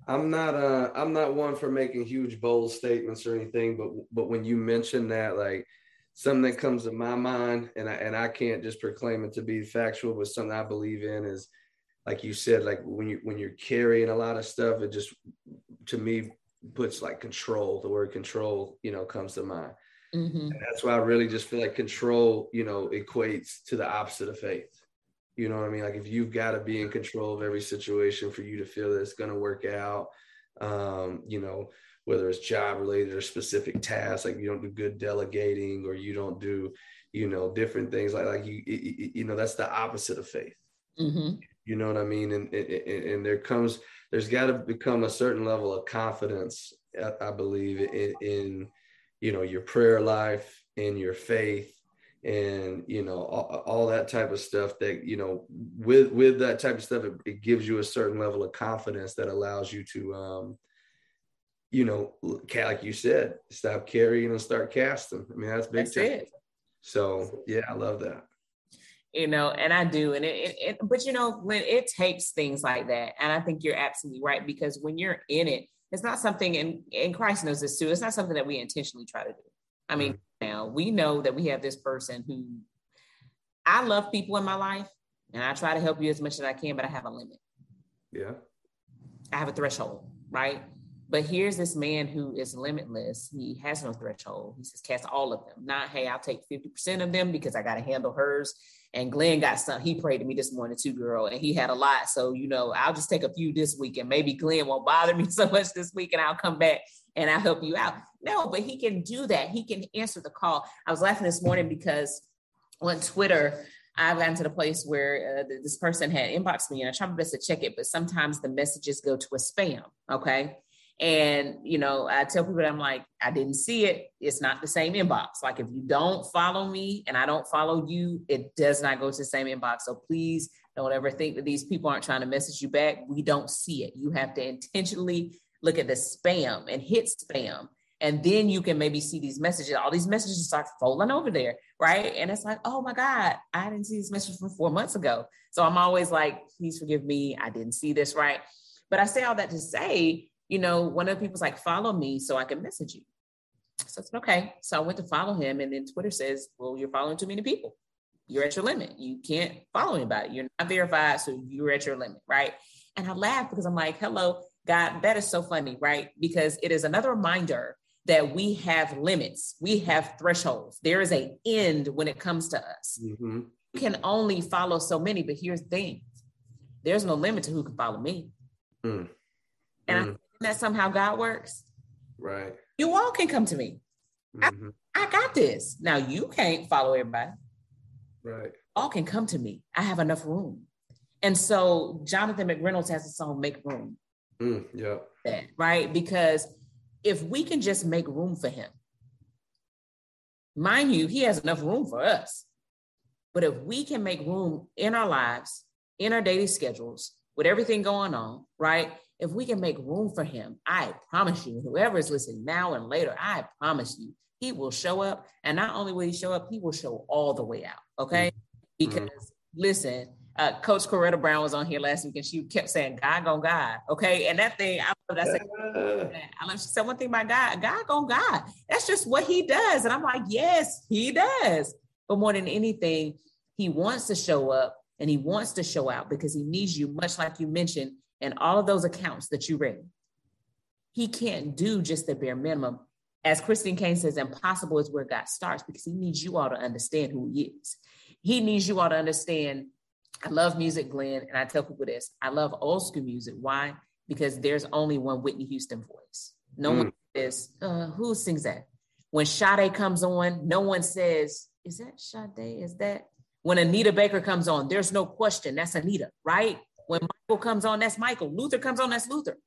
I'm not uh I'm not one for making huge bold statements or anything, but but when you mention that, like something that comes to my mind, and I and I can't just proclaim it to be factual, but something I believe in is like you said, like when you when you're carrying a lot of stuff, it just to me puts like control. The word control, you know, comes to mind. Mm-hmm. that's why I really just feel like control, you know, equates to the opposite of faith. You know what I mean? Like if you've got to be in control of every situation for you to feel that it's going to work out, um, you know, whether it's job related or specific tasks, like you don't do good delegating or you don't do, you know, different things like like you you know that's the opposite of faith. Mm-hmm. You know what I mean? And, and and there comes there's got to become a certain level of confidence, I believe, in, in you know your prayer life, in your faith, and you know all, all, that type of stuff that you know with with that type of stuff it, it, gives you a certain level of confidence that allows you to um you know, like you said, stop carrying and start casting. I mean, that's big. That's it. So yeah, I love that. You know, and I do, and it, it, it, but you know, when it takes things like that, and I think you're absolutely right because when you're in it, it's not something, and and Christ knows this too. It's not something that we intentionally try to do. I mean, mm-hmm. now we know that we have this person who I love people in my life, and I try to help you as much as I can, but I have a limit. Yeah, I have a threshold, right? But here's this man who is limitless. He has no threshold. He says, cast all of them. Not, hey, I'll take 50% of them because I got to handle hers. And Glen got some, he prayed to me this morning too, girl, and he had a lot. So, you know, I'll just take a few this week and maybe Glen won't bother me <laughs> so much this week and I'll come back and I'll help you out. No, but he can do that. He can answer the call. I was laughing this morning because on Twitter, I've gotten to the place where uh, this person had inboxed me and I tried my best to check it, but sometimes the messages go to a spam. Okay. And, you know, I tell people I'm like, I didn't see it. It's not the same inbox. Like if you don't follow me and I don't follow you, it does not go to the same inbox. So please don't ever think that these people aren't trying to message you back. We don't see it. You have to intentionally look at the spam and hit spam. And then you can maybe see these messages. All these messages start falling over there, right? And it's like, oh my God, I didn't see this message from four months ago. So I'm always like, please forgive me. I didn't see this right. But I say all that to say you know, one of the people's like, follow me so I can message you. So I said, okay. So I went to follow him, and then Twitter says, well, you're following too many people. You're at your limit. You can't follow anybody. You're not verified, so you're at your limit, right? And I laughed because I'm like, hello, God, that is so funny, right? Because it is another reminder that we have limits, we have thresholds. There is a end when it comes to us. Mm-hmm. You can only follow so many, but here's the thing: there's no limit to who can follow me. Mm. And mm. I that somehow God works? Right. You all can come to me. Mm-hmm. I, I got this. Now you can't follow everybody. Right. All can come to me. I have enough room. And so Jonathan McReynolds has a song, Make Room. Mm, yeah. That, right? Because if we can just make room for him, mind you, he has enough room for us. But if we can make room in our lives, in our daily schedules, with everything going on, right? If we can make room for him, I promise you, whoever is listening now and later, I promise you, he will show up. And not only will he show up, he will show all the way out. Okay. Mm-hmm. Because mm-hmm. listen, uh, Coach Coretta Brown was on here last week and she kept saying, God gone God. Okay. And that thing, I love that. <laughs> I love she said one thing about God, God gone God. That's just what he does. And I'm like, yes, he does. But more than anything, he wants to show up and he wants to show out because he needs you, much like you mentioned in all of those accounts that you read. He can't do just the bare minimum. As Christine Caine says, impossible is where God starts because he needs you all to understand who he is. He needs you all to understand. I love music, Glen, and I tell people this I love old school music. Why? Because there's only one Whitney Houston voice. No mm. one says, uh, who sings that? When Sade comes on, no one says, is that Sade? Is that when Anita Baker comes on? There's no question. That's Anita, right? When Michael comes on, that's Michael. Luther comes on, that's Luther.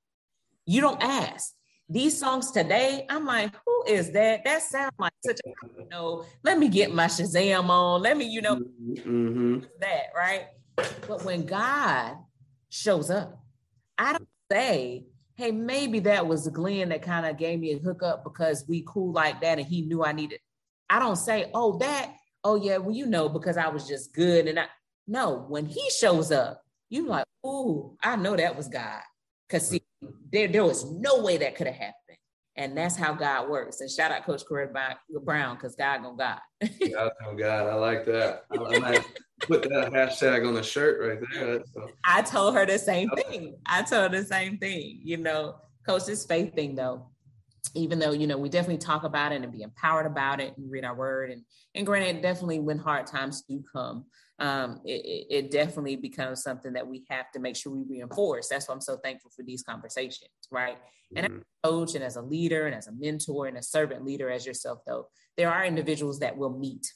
You don't ask. These songs today, I'm like, who is that? That sounds like such a, you know, let me get my Shazam on. Let me, you know, mm-hmm. that, right? But when God shows up, I don't say, hey, maybe that was Glen that kind of gave me a hookup because we cool like that and he knew I needed. I don't say, oh, that, oh yeah, well, you know, because I was just good. And I no, when he shows up, you like, oh, I know that was God. Cause see, there, there was no way that could have happened. And that's how God works. And shout out Coach Corey uh, Brown, because God gonna God. God gonna God. I like that. I might put that hashtag on the shirt right there. So. <laughs> I told her the same thing. I told her the same thing. You know, Coach, this faith thing though, even though you know we definitely talk about it and be empowered about it and read our word and and granted definitely when hard times do come um, it, it, definitely becomes something that we have to make sure we reinforce. That's why I'm so thankful for these conversations, right? Mm-hmm. And as a coach and as a leader and as a mentor and a servant leader as yourself, though, there are individuals that will meet,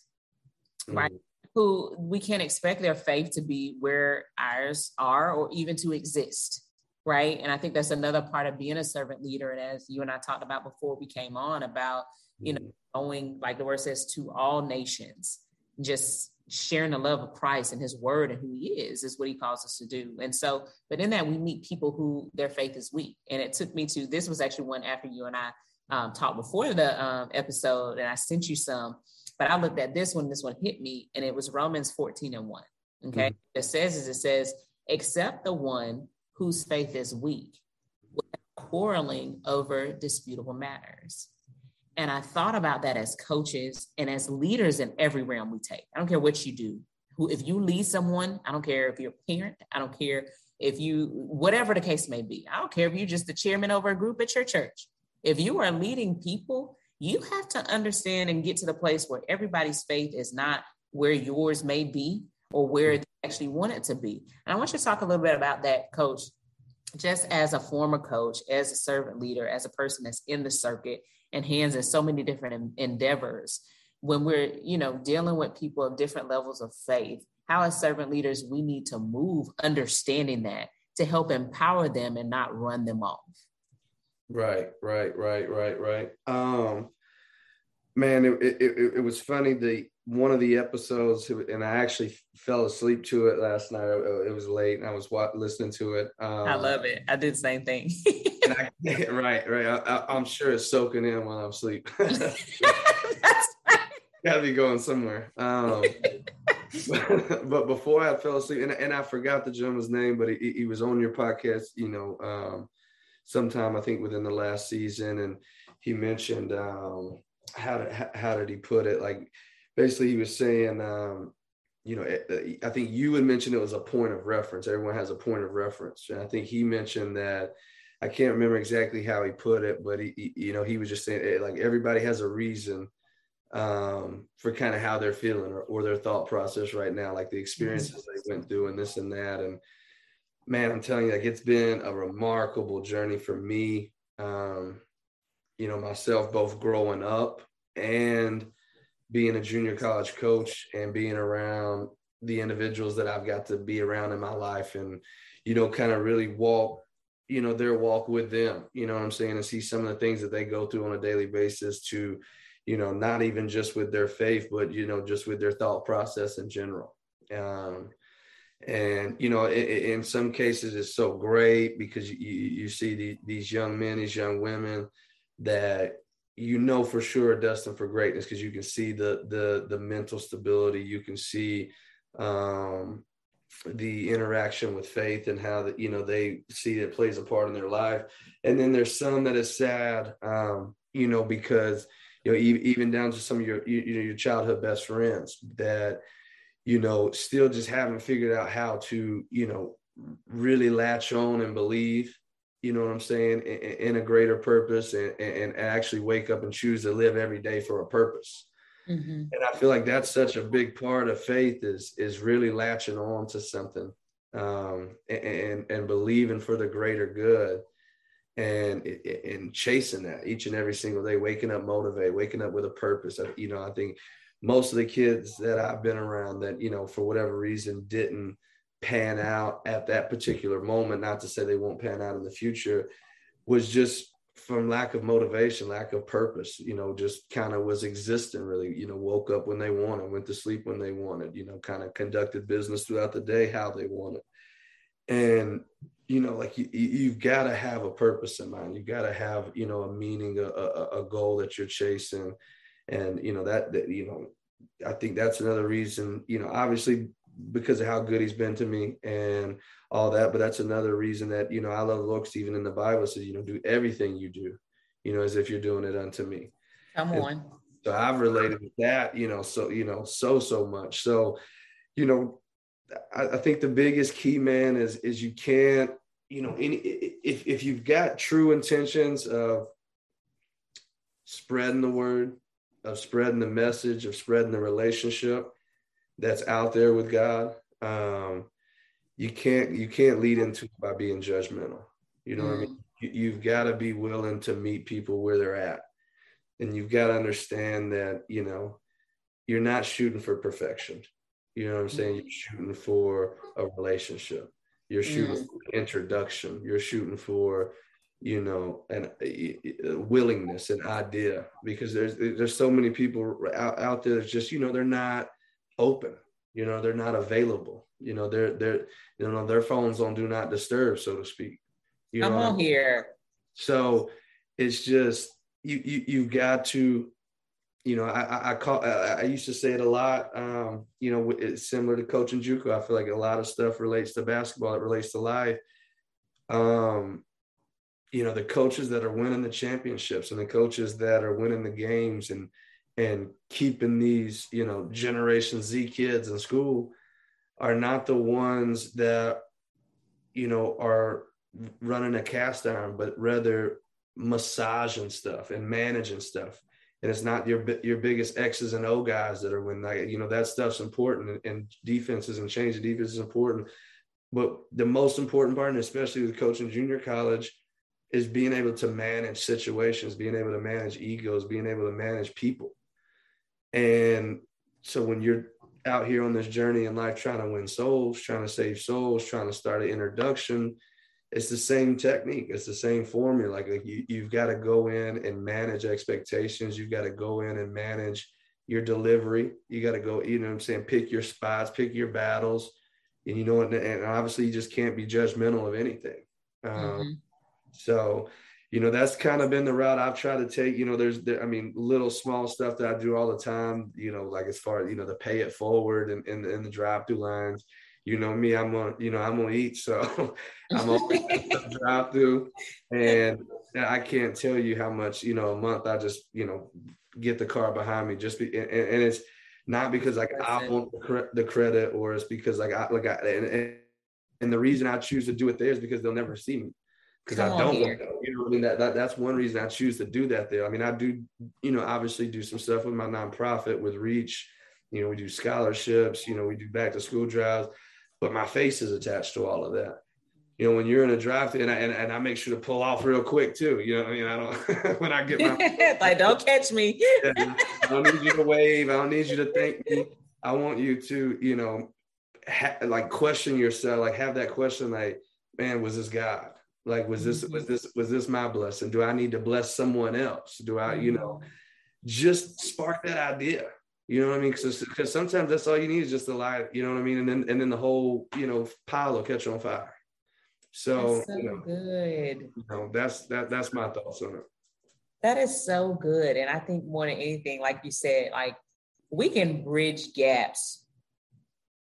mm-hmm. right? Who we can't expect their faith to be where ours are or even to exist, right? And I think that's another part of being a servant leader. And as you and I talked about before we came on about, you know, mm-hmm. going, like the word says, to all nations, just sharing the love of Christ and his word and who he is is what he calls us to do. And so, but in that we meet people who their faith is weak. And it took me to, this was actually one after you and I um, talked before the um, episode and I sent you some, but I looked at this one, this one hit me and it was Romans 14 and 1. Okay. Mm-hmm. It says is it says, except the one whose faith is weak, quarreling over disputable matters. And I thought about that as coaches and as leaders in every realm we take. I don't care what you do. Who, if you lead someone, I don't care if you're a parent, I don't care if you, whatever the case may be. I don't care if you're just the chairman over a group at your church. If you are leading people, you have to understand and get to the place where everybody's faith is not where yours may be or where they actually want it to be. And I want you to talk a little bit about that, coach, just as a former coach, as a servant leader, as a person that's in the circuit and hands in so many different endeavors. When we're you know dealing with people of different levels of faith how as servant leaders we need to move understanding that to help empower them and not run them off. Right right right right right. Um man it, it, it, it was funny the one of the episodes and i actually fell asleep to it last night. It was late and i was listening to it um, i love it. I did the same thing. <laughs> I, <laughs> right right. I, am sure it's soaking in while i'm asleep. <laughs> Gotta be going somewhere. Um, but, before i fell asleep and, and i forgot the gentleman's name but he, he was on your podcast you know um, sometime i think within the last season and he mentioned um, how did how did he put it? Like basically he was saying, um, you know, I think you had mentioned it was a point of reference. Everyone has a point of reference, and I think he mentioned that. I can't remember exactly how he put it, but he, he you know, he was just saying like everybody has a reason um, for kind of how they're feeling or, or, their thought process right now, like the experiences they went through and this and that. And man, I'm telling you, like it's been a remarkable journey for me. Um, you know, myself both growing up and being a junior college coach and being around the individuals that I've got to be around in my life and, you know, kind of really walk, you know, their walk with them, you know what I'm saying? And see some of the things that they go through on a daily basis to, you know, not even just with their faith, but, you know, just with their thought process in general. Um, and you know it, in some cases it's so great because you, you see the, these young men these young women that you know for sure destined for greatness because you can see the the the mental stability. You can see um the interaction with faith and how that you know they see it plays a part in their life. And then there's some that is sad um you know because you know even down to some of your you, know your childhood best friends that you know, still just haven't figured out how to, you know, really latch on and believe, you know what I'm saying, in, in a greater purpose and, and, actually wake up and choose to live every day for a purpose. Mm-hmm. And I feel like that's such a big part of faith is is really latching on to something um, and and believing for the greater good and and chasing that each and every single day, waking up motivated, waking up with a purpose. You know, I think most of the kids that I've been around that you know for whatever reason didn't pan out at that particular moment. Not to say they won't pan out in the future, was just from lack of motivation, lack of purpose, you know, just kind of was existing really, you know, woke up when they wanted, went to sleep when they wanted, you know, kind of conducted business throughout the day how they wanted. And, you know, like you, you've got to have a purpose in mind. You've got to have, you know, a meaning, a, a, a goal that you're chasing. And, you know, that, that, you know, I think that's another reason, you know, obviously because of how good he's been to me and all that. But that's another reason that, you know, I love looks even in the Bible says, you know, do everything you do, you know, as if you're doing it unto me. Come and on. So I've related with that, you know, so, you know, so, so much. So, you know, I, I think the biggest key, man, is, is you can't, you know, any, if, if you've got true intentions of spreading the word, of spreading the message, of spreading the relationship that's out there with God, um, you can't you can't lead into it by being judgmental. You know mm. what I mean? Mm. You, you've got to be willing to meet people where they're at, and you've got to understand that you know you're not shooting for perfection. You know what I'm saying? You're shooting for a relationship. You're shooting mm. for introduction. You're shooting for you know an a, a willingness an idea because there's there's so many people out, out there that's just you know they're not open. You know they're not available. You know they're they're you know their phones on do not disturb so to speak. You i'm on here. So it's just you you you've got to you know i i call i, I used to say it a lot um you know it's similar to coaching juco i feel like a lot of stuff relates to basketball it relates to life. Um you know the coaches that are winning the championships and the coaches that are winning the games and and keeping these you know generation z kids in school are not the ones that you know are running a cast iron but rather massaging stuff and managing stuff. And it's not your your biggest x's and o guys that are when like you know that stuff's important and defenses and change the defense is important. But the most important part and especially with coaching junior college is being able to manage situations, being able to manage egos, being able to manage people. And so when you're out here on this journey in life trying to win souls, trying to save souls, trying to start an introduction, it's the same technique. It's the same formula. Like, like you, you've got to go in and manage expectations. You've got to go in and manage your delivery. You got to go, you know what I'm saying? Pick your spots, pick your battles. And you know, and, and obviously you just can't be judgmental of anything. Um, mm-hmm so, you know, that's kind of been the route I've tried to take. You know, there's, there, I mean, little small stuff that I do all the time, you know, like as far as, you know, the pay it forward and in, in, in the drive through lines. You know me, I'm on, you know, I'm gonna eat, so <laughs> I'm on drive through, and I can't tell you how much, you know, a month I just, you know, get the car behind me just be, and, and it's not because like I want the credit or it's because like I like I and, and the reason I choose to do it there is because they'll never see me because I don't. You know, I mean that, that that's one reason I choose to do that there. I mean, I do, you know, obviously do some stuff with my nonprofit with Reach. You know, we do scholarships, you know, we do back to school drives, but my face is attached to all of that. You know, when you're in a draft and I, and, and I make sure to pull off real quick too. You know, I mean, I don't <laughs> when I get my <laughs> like don't catch me. I don't need you to wave. I don't need you to thank me. I want you to, you know, ha- like question yourself, like have that question, like, man, was this God? Like, was this was mm-hmm. this was this my blessing? Do I need to bless someone else? Do I, you know, mm-hmm. just spark that idea? You know what I mean? Because sometimes that's all you need is just a light. You know what I mean? And then and then the whole you know pile will catch on fire. So, so you know, good. You know, that's that that's my thoughts on it. That is so good, and I think more than anything, like you said, like we can bridge gaps.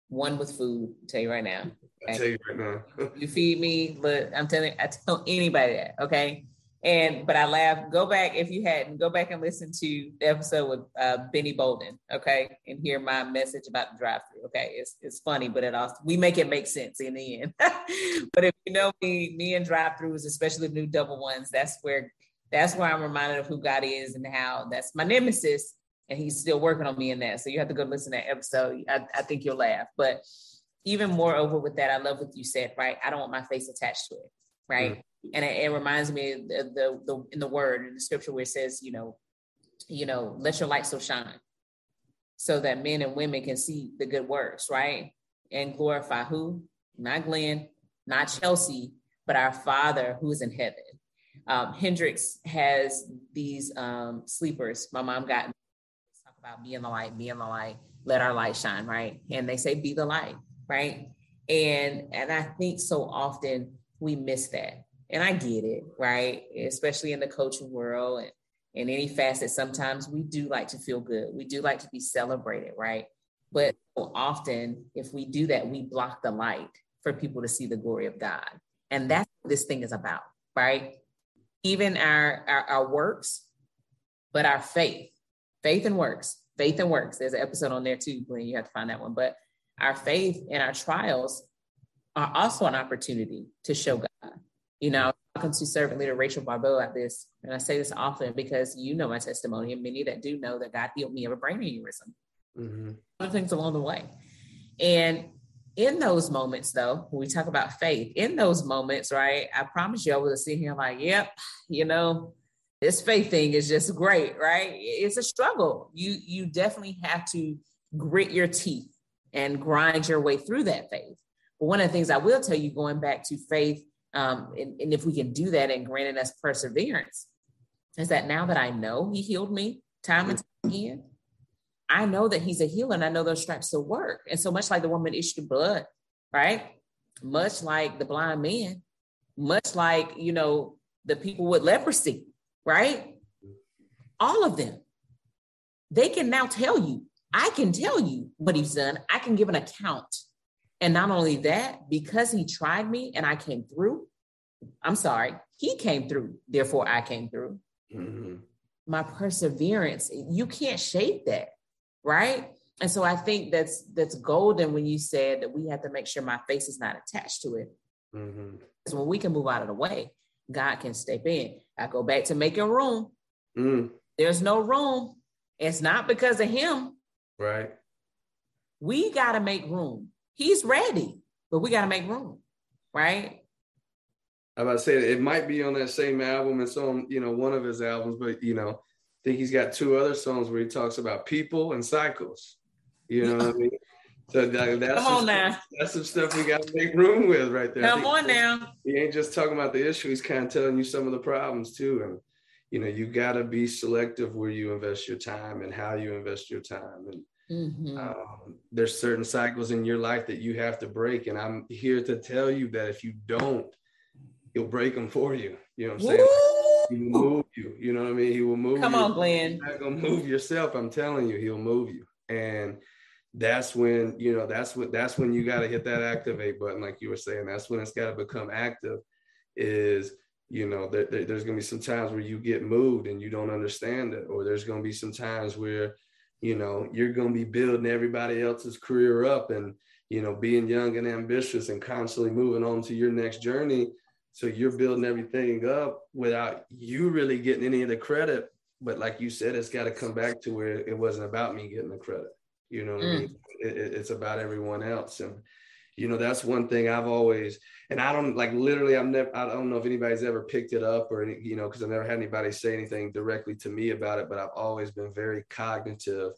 One with food. I'll tell you right now. I tell you right now. <laughs> you feed me, but I'm telling I tell anybody that, okay? And but I laugh. Go back if you hadn't. Go back and listen to the episode with uh, Benny Bolden, okay, and hear my message about the drive-through. Okay, it's it's funny, but it also we make it make sense in the end. <laughs> but if you know me, me and drive-throughs, especially the new double ones, that's where that's where I'm reminded of who God is and how that's my nemesis, and He's still working on me in that. So you have to go listen to that episode. I, I think you'll laugh. But even moreover with that, I love what you said. Right, I don't want my face attached to it. Right. Mm and it, it reminds me of the, the, the in the word in the scripture where it says, you know, you know, let your light so shine, so that men and women can see the good works, right, and glorify who? Not Glen, not Chelsea, but our Father who is in heaven. Um, Hendrix has these um, sleepers. My mom got talk about being the light, being the light, let our light shine, right? And they say, be the light, right? And and I think so often we miss that and I get it, right? Especially in the coaching world and in any facet, sometimes we do like to feel good. We do like to be celebrated, right? But often, if we do that, we block the light for people to see the glory of God. And that's what this thing is about, right? Even our, our, our works, but our faith, faith and works, faith and works. There's an episode on there too, Glen. You have to find that one. But our faith and our trials are also an opportunity to show God you know, I was talking to servant leader Rachel Barbeau at this, and I say this often because you know my testimony, and many that do know that God healed me of a brain aneurysm. Mm-hmm. Other things along the way. And in those moments, though, when we talk about faith, in those moments, right, I promise you, I was sitting here like, yep, you know, this faith thing is just great, right? It's a struggle. You you definitely have to grit your teeth and grind your way through that faith. But one of the things I will tell you, going back to faith um, and, and if we can do that and granted us perseverance, is that now that I know he healed me time and time again, I know that he's a healer and I know those stripes will work. And so much like the woman issued blood, right? Much like the blind man, much like, you know, the people with leprosy, right? All of them, they can now tell you, I can tell you what he's done. I can give an account and not only that, because he tried me and I came through, I'm sorry, he came through, therefore I came through. Mm-hmm. My perseverance, you can't shape that, right? And so I think that's that's golden when you said that we have to make sure my face is not attached to it. Mm-hmm. Because when we can move out of the way, God can step in. I go back to making room. Mm. There's no room. It's not because of him. Right. We got to make room he's ready, but we got to make room, right? I about to say it might be on that same album. It's on, you know, one of his albums, but you know, I think he's got two other songs where he talks about people and cycles. You know what I mean? So that, that's come on now. That's some stuff we got to make room with right there. Come on now. He ain't just talking about the issue; he's kind of telling you some of the problems too. And you know, you got to be selective where you invest your time and how you invest your time. And Mm-hmm. Um, there's certain cycles in your life that you have to break, and I'm here to tell you that if you don't, he'll break them for you. You know what I'm saying? Woo! He will move you. You know what I mean? He will move. You. Come you. on, Glen. You're not gonna move yourself. I'm telling you, he'll move you. And that's when you know that's what that's when you got to hit that activate button, like you were saying. That's when it's got to become active. Is you know there, there's gonna be some times where you get moved and you don't understand it, or there's gonna be some times where you know you're going to be building everybody else's career up and you know being young and ambitious and constantly moving on to your next journey. So you're building everything up without you really getting any of the credit. But like you said it's got to come back to where it wasn't about me getting the credit. You know what mm. i mean it, it's about everyone else. And you know that's one thing i've always and i don't like literally i've never i don't know if anybody's ever picked it up or any, you know because i've never had anybody say anything directly to me about it but i've always been very cognitive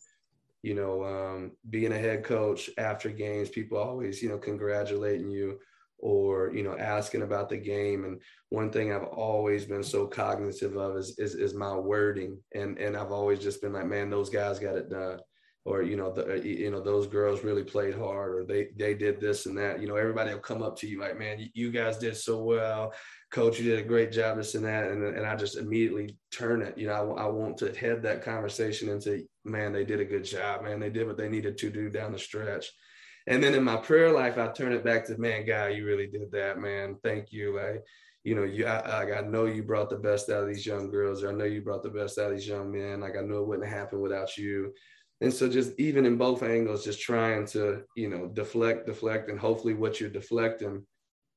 you know um, being a head coach after games people always you know congratulating you or you know asking about the game. And one thing i've always been so cognitive of is is, is my wording. And and i've always just been like man those guys got it done or you know the you know those girls really played hard or they they did this and that you know everybody will come up to you like man you guys did so well. Coach you did a great job this and that and, and i just immediately turn it you know I, I want to head that conversation into man they did a good job man. They did what they needed to do down the stretch. And then in my prayer life i turn it back to man guy you really did that man. Thank you. Like you know, you I, I know you brought the best out of these young girls, or I know you brought the best out of these young men. Like I know it wouldn't happen without you. And so just even in both angles, just trying to, you know, deflect, deflect, and hopefully what you're deflecting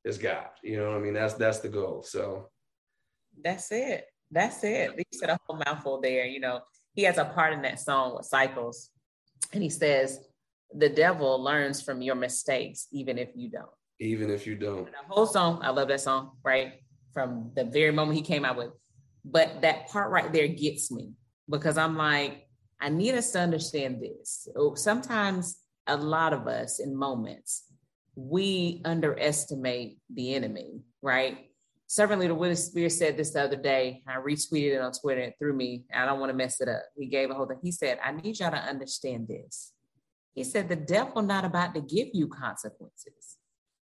is God. You know what I mean? That's that's the goal. So that's it. That's it. You said a whole mouthful there. You know, he has a part in that song with Cycles, and he says, "The devil learns from your mistakes, even if you don't." Even if you don't. And the whole song, I love that song, right? From the very moment he came out with. But that part right there gets me because I'm like, I need us to understand this. Sometimes a lot of us in moments, we underestimate the enemy, right? Servant leader Willie Spears said this the other day. I retweeted it on Twitter. It threw me. I don't want to mess it up. He gave a whole thing. He said, I need y'all to understand this. He said, the devil not about to give you consequences.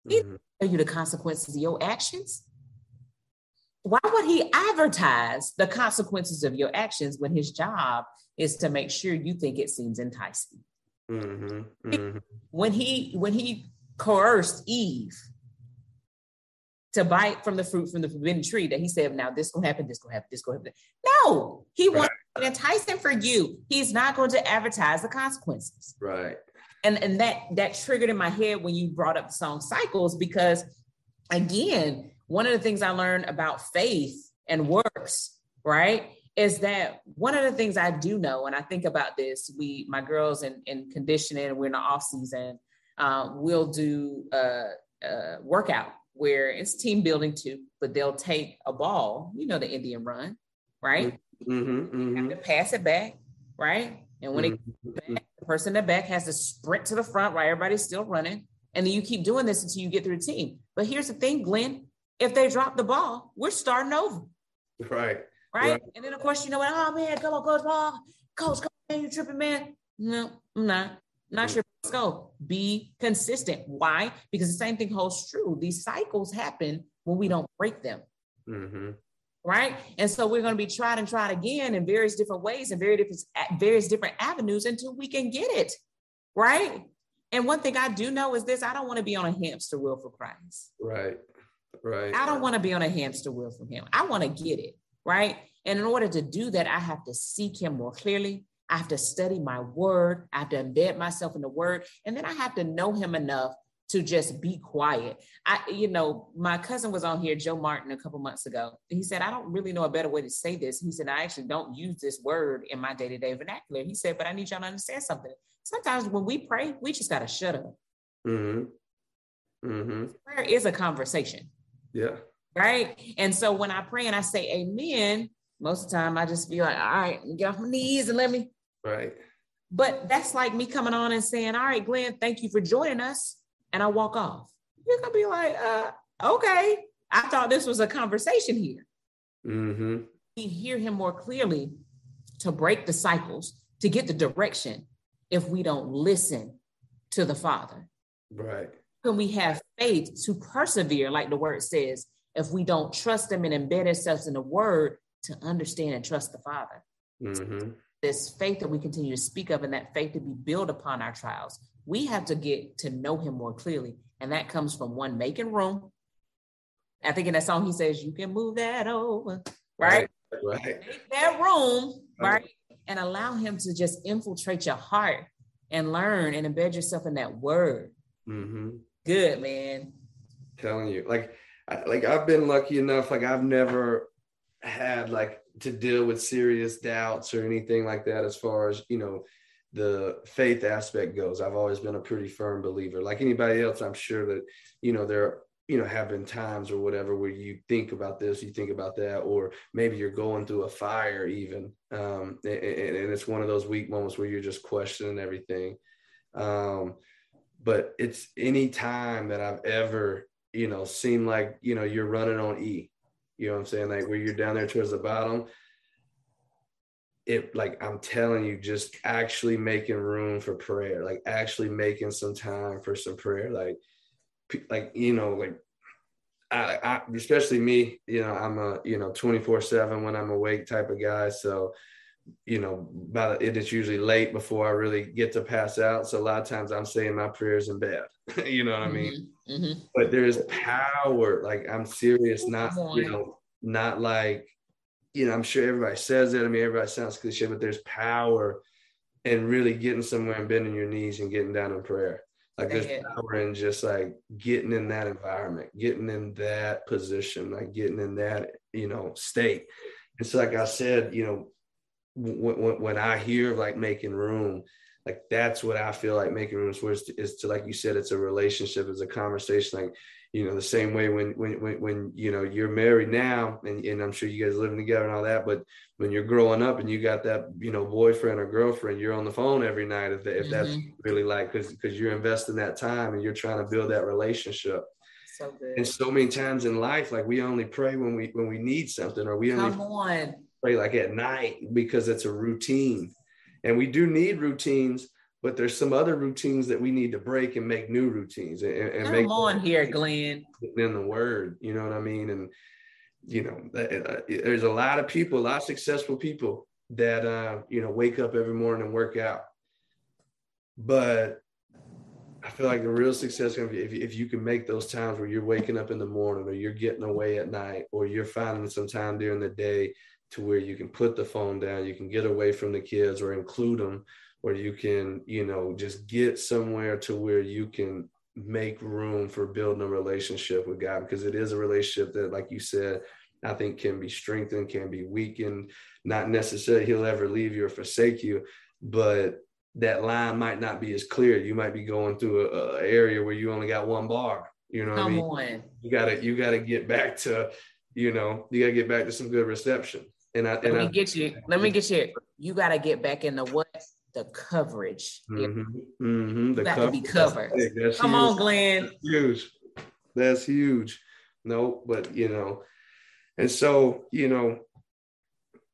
He mm-hmm. tell you the consequences of your actions. Why would he advertise the consequences of your actions when his job is to make sure you think it seems enticing? Mm-hmm. Mm-hmm. When he when he coerced Eve to bite from the fruit from the forbidden tree, that he said, "Now this gonna happen, this gonna happen, this gonna happen." No, he right. wants to entice him for you. He's not going to advertise the consequences. Right and and that that triggered in my head when you brought up the song cycles because again one of the things i learned about faith and works right is that one of the things i do know and i think about this we my girls in, in conditioning we're in the off season uh, we'll do a, a workout where it's team building too but they'll take a ball you know the indian run right mm-hmm, mm-hmm. have to pass it back right and when mm-hmm. it the person in the back has to sprint to the front while everybody's still running. And then you keep doing this until you get through the team. But here's the thing, Glen, if they drop the ball, we're starting over. Right. Right. right. And then of course, you know what? Oh man, come on, coach ball. Coach, come on, you tripping, man. No, I'm not. not sure. Let's go. Be consistent. Why? Because the same thing holds true. These cycles happen when we don't break them. Mm-hmm right? And so we're going to be tried and tried again in various different ways and very different various different avenues until we can get it, right? And one thing I do know is this: I don't want to be on a hamster wheel for Christ. Right, right. I don't want to be on a hamster wheel for Him. I want to get it, right? And in order to do that, I have to seek Him more clearly. I have to study my word. I have to embed myself in the word, and then I have to know Him enough to just be quiet. I, you know, my cousin was on here, Joe Martin, a couple months ago. He said, I don't really know a better way to say this. He said, I actually don't use this word in my day to day vernacular. He said, but I need y'all to understand something. Sometimes when we pray, we just got to shut up. Mm-hmm. Mm-hmm. Prayer is a conversation. Yeah. Right. And so when I pray and I say amen, most of the time I just be like, all right, get off my knees and let me. Right. But that's like me coming on and saying, all right, Glen, thank you for joining us and I walk off. You're gonna be like, uh, okay, I thought this was a conversation here. Mm-hmm. We hear him more clearly to break the cycles, to get the direction if we don't listen to the Father. Right. Can we have faith to persevere, like the word says, if we don't trust him and embed ourselves in the word to understand and trust the Father? Mm-hmm. This faith that we continue to speak of and that faith to be built upon our trials we have to get to know him more clearly. And that comes from one making room. I think in that song he says, You can move that over, right? Right. Make that room, right? And allow him to just infiltrate your heart and learn and embed yourself in that word. Mm-hmm. Good, man. telling you, like, like I've been lucky enough, like I've never had like to deal with serious doubts or anything like that as far as you know the faith aspect goes. I've always been a pretty firm believer. Like anybody else i'm sure that you know there you know have been times or whatever where you think about this you think about that or maybe you're going through a fire even um, and, and, it's one of those weak moments where you're just questioning everything. Um, but it's any time that i've ever you know seemed like you know you're running on e you know what i'm saying? Like where you're down there towards the bottom it like I'm telling you, just actually making room for prayer, like actually making some time for some prayer, like like you know, like I, I especially me, you know, I'm a you know 24 seven when I'm awake type of guy, so you know, by the, it is usually late before I really get to pass out. So a lot of times I'm saying my prayers in bed. <laughs> you know what mm-hmm. I mean? Mm-hmm. But there's power. Like I'm serious, not you know, not like you know. I'm sure everybody says that. I mean, everybody sounds cliche, but there's power in really getting somewhere and bending your knees and getting down in prayer. Like there's power in just like getting in that environment, getting in that position, like getting in that you know state. And so, like I said, you know, when, when I hear like making room, like that's what I feel like making room for is to, is to, like you said, it's a relationship, it's a conversation. Like, you know, the same way when, when, when, when, you know, you're married now and, and I'm sure you guys living together and all that, but when you're growing up and you got that, you know, boyfriend or girlfriend, you're on the phone every night. If, if mm-hmm. that's really like, cause, cause you're investing that time and you're trying to build that relationship. So good. And so many times in life, like we only pray when we, when we need something or we only Come on. Like at night because it's a routine. And we do need routines but there's some other routines that we need to break and make new routines and, and Come make on here glen. in the word you know what i mean? And you know uh, there's a lot of people a lot of successful people that uh you know wake up every morning and work out. But I feel like the real success if, if you can make those times where you're waking up in the morning or you're getting away at night or you're finding some time during the day to where you can put the phone down, you can get away from the kids or include them, or you can, you know, just get somewhere to where you can make room for building a relationship with God because it is a relationship that, like you said, I think can be strengthened, can be weakened. Not necessarily he'll ever leave you or forsake you, but that line might not be as clear. You might be going through a, a area where you only got one bar. You know, Come I mean? on. You gotta you gotta get back to, you know, you gotta get back to some good reception. And I and let me I, get you. Let me get you. You got to get back in the what? The coverage. Mm-hmm, mm-hmm, the got co- to be covered. That's, that's Come huge. on, Glen. That's huge. That's huge. No, but you know, and so you know,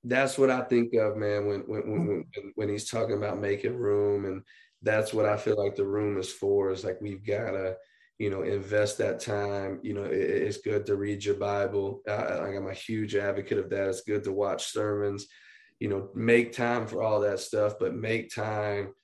that's what I think of, man. When when when when he's talking about making room, and that's what I feel like the room is for. Is like we've got to you know invest that time you know it, it's good to read your bible. Like i'm a huge advocate of that. It's good to watch sermons you know make time for all that stuff but make time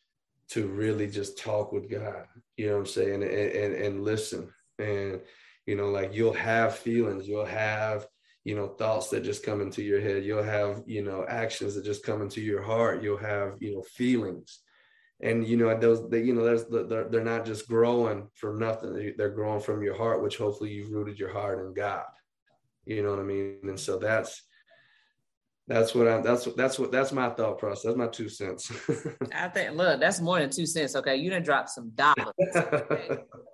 to really just talk with god you know what i'm saying? And, and, and listen. And you know like you'll have feelings. You'll have you know thoughts that just come into your head. You'll have you know actions that just come into your heart. You'll have you know feelings and you know those they, you know there's they're, they're not just growing from nothing. They're growing from your heart which hopefully you've rooted your heart in god. You know what i mean? And so that's that's what i'm that's that's what that's my thought process. That's my two cents. <laughs> I think look that's more than two cents. Okay you didn't drop some dollars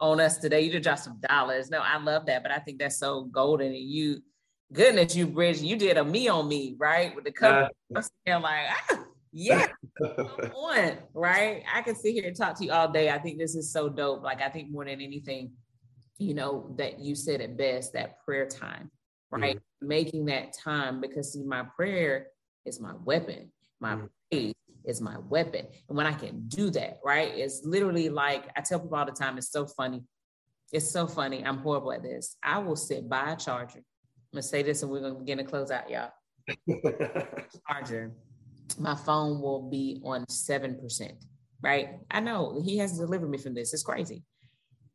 on us today. You didn't drop some dollars. No i love that but i think that's so golden. And you goodness you bridge you did a me on me right with the cover uh, i'm like <laughs> ah yeah. <laughs> on, right? I can sit here and talk to you all day. I think this is so dope. Like, I think more than anything, you know, that you said it best that prayer time, right? Mm-hmm. Making that time because, see, my prayer is my weapon. My mm-hmm. praise is my weapon. And when I can do that, right? It's literally like I tell people all the time, it's so funny. It's so funny. I'm horrible at this. I will sit by a charger. I'm gonna say this and we're gonna begin to close out, y'all. <laughs> charger my phone will be on 7%, right? I know he has delivered me from this. It's crazy.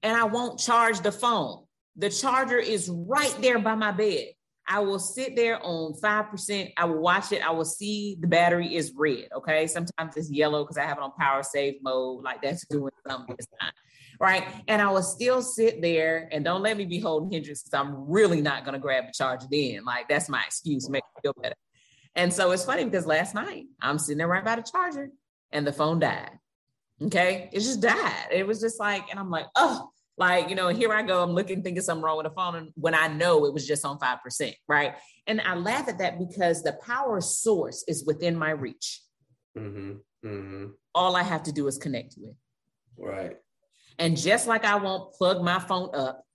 And I won't charge the phone. The charger is right there by my bed. I will sit there on 5%. I will watch it. I will see the battery is red. Okay. Sometimes it's yellow because I have it on power save mode. Like that's doing something this time. Right. And I will still sit there and don't let me be holding hindrance because I'm really not going to grab the charger then. Like that's my excuse, make me feel better. And so it's funny because last night I'm sitting there right by the charger and the phone died. Okay. It just died. It was just like, and I'm like, oh, like, you know, here I go. I'm looking, thinking something wrong with the phone. And when I know it was just on 5%. Right. And I laugh at that because the power source is within my reach. Mm-hmm. Mm-hmm. All I have to do is connect to it. Right. And just like I won't plug my phone up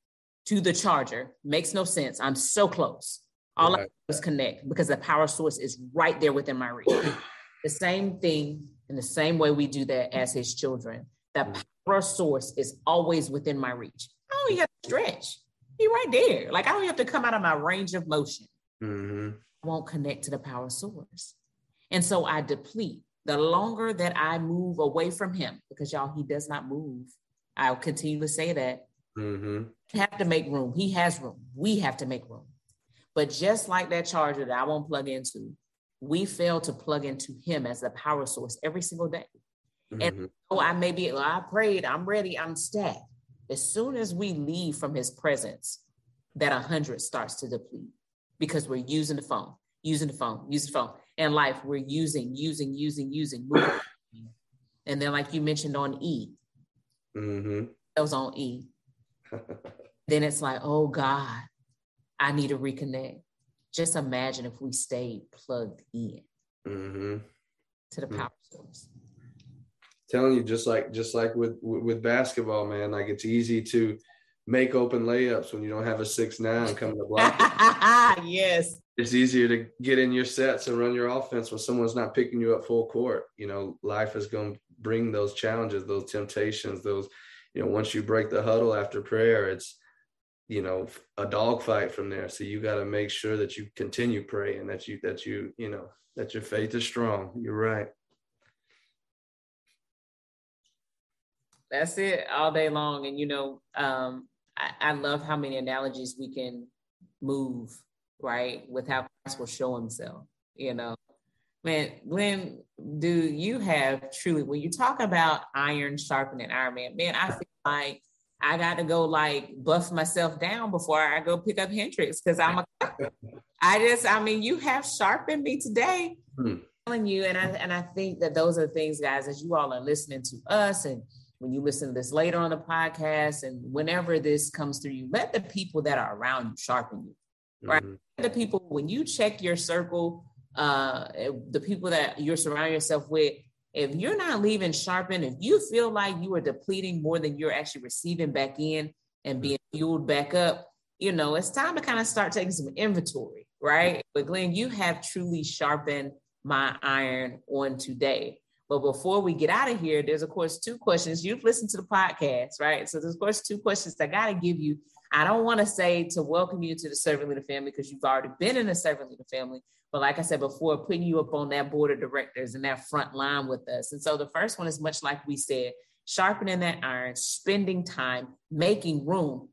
to the charger, makes no sense. I'm so close. All right. I do is connect because the power source is right there within my reach. <clears throat> the same thing in the same way we do that as his children. The mm. power source is always within my reach. I don't even have to stretch. He right there. Like I don't have to come out of my range of motion. Mm-hmm. I won't connect to the power source. And so I deplete. The longer that I move away from him, because y'all, he does not move. I'll continue to say that. Mm-hmm. Have to make room. He has room. We have to make room. But just like that charger that I won't plug into, we fail to plug into him as the power source every single day. Mm-hmm. And oh, I may be, well, I prayed, I'm ready, I'm stacked. As soon as we leave from his presence, that 100 starts to deplete because we're using the phone, using the phone, using the phone. And life, we're using, using, using, using. and then, like you mentioned on E, mm-hmm. that was on E. <laughs> then it's like, oh God, I need to reconnect. Just imagine if we stayed plugged in mm-hmm. to the power mm-hmm. source. Telling you, just like just like with with basketball, man, like it's easy to make open layups when you don't have a six nine coming to block. <laughs> yes, it's easier to get in your sets and run your offense when someone's not picking you up full court. You know, life is going to bring those challenges, those temptations, those. You know, once you break the huddle after prayer, it's you know a dogfight from there. So you got to make sure that you continue praying, that you that you you know that your faith is strong. You're right. That's it all day long. And you know, um, I, I love how many analogies we can move, right? With how Christ will show himself, you know. Man, Glen, do you have truly when you talk about iron sharpening iron, man, man, I feel like I got to go like buff myself down before I go pick up Hendrix because I'm a <laughs> I just, I mean, you have sharpened me today. Hmm. Telling you, and I and I think that those are the things, guys, as you all are listening to us and when you listen to this later on the podcast and whenever this comes through you, let the people that are around you sharpen you, right? Mm-hmm. The people, when you check your circle, uh, the people that you're surrounding yourself with, if you're not leaving sharpened, if you feel like you are depleting more than you're actually receiving back in and being fueled back up, you know, it's time to kind of start taking some inventory, right? But Glen, you have truly sharpened my iron on today. But before we get out of here, there's of course two questions. You've listened to the podcast, right? So there's of course two questions I got to give you. I don't want to say to welcome you to the servant leader family because you've already been in the servant leader family. But like I said before, putting you up on that board of directors and that front line with us. And so the first one is much like we said, sharpening that iron, spending time, making room.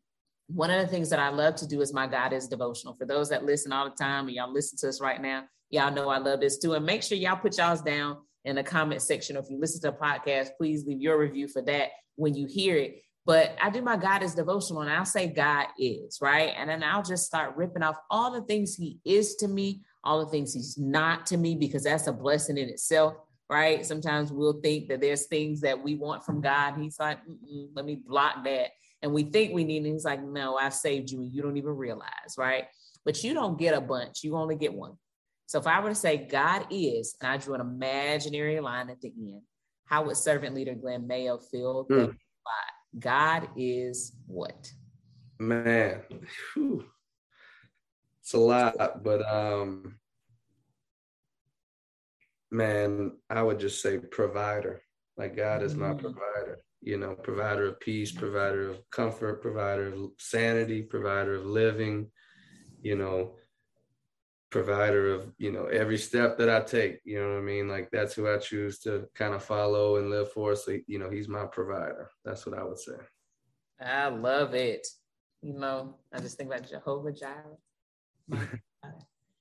One of the things that I love to do is my God is devotional. For those that listen all the time and y'all listen to us right now, y'all know I love this too. And make sure y'all put y'all's down in the comment section. If you listen to a podcast, please leave your review for that when you hear it. But I do my God is devotional and I'll say God is, right? And then I'll just start ripping off all the things He is to me, all the things He's not to me, because that's a blessing in itself, right? Sometimes we'll think that there's things that we want from God. He's like, let me block that. And we think we need, and He's like, no, I've saved you and you don't even realize, right? But you don't get a bunch, you only get one. So if I were to say God is, and I drew an imaginary line at the end, how would servant leader Glen Mayo feel? Mm. God is what? Man, whew. it's a lot, but um, man, I would just say provider. Like God is my mm. provider. You know, provider of peace, provider of comfort, provider of sanity, provider of living. You know, provider of you know every step that I take. You know what I mean? Like that's who I choose to kind of follow and live for. So you know, he's my provider. That's what I would say. I love it. You know, I just think about Jehovah Jireh. <laughs>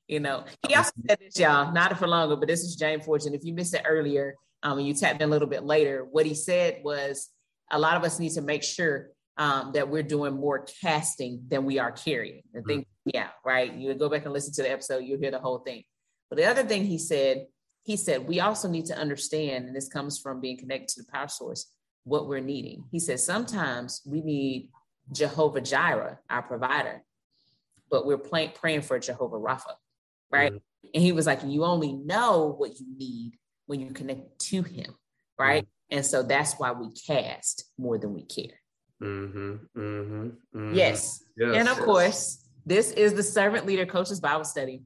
you know, he also said this, y'all, not for longer, but this is James Fortune. If you missed it earlier, um, and you tapped in a little bit later, what he said was a lot of us need to make sure um, that we're doing more casting than we are carrying. The thing yeah, right. You go back and listen to the episode, you'll hear the whole thing. But the other thing he said, he said, we also need to understand, and this comes from being connected to the power source, what we're needing. He said, sometimes we need Jehovah Jireh, our provider, but we're play, praying for Jehovah Rapha, right? Mm-hmm. And he was like, you only know what you need when you connect to him, right? Mm-hmm. And so that's why we cast more than we care. Mm-hmm, mm-hmm, mm-hmm. Yes. yes. And of yes. course, this is the Servant Leader Coaches Bible Study,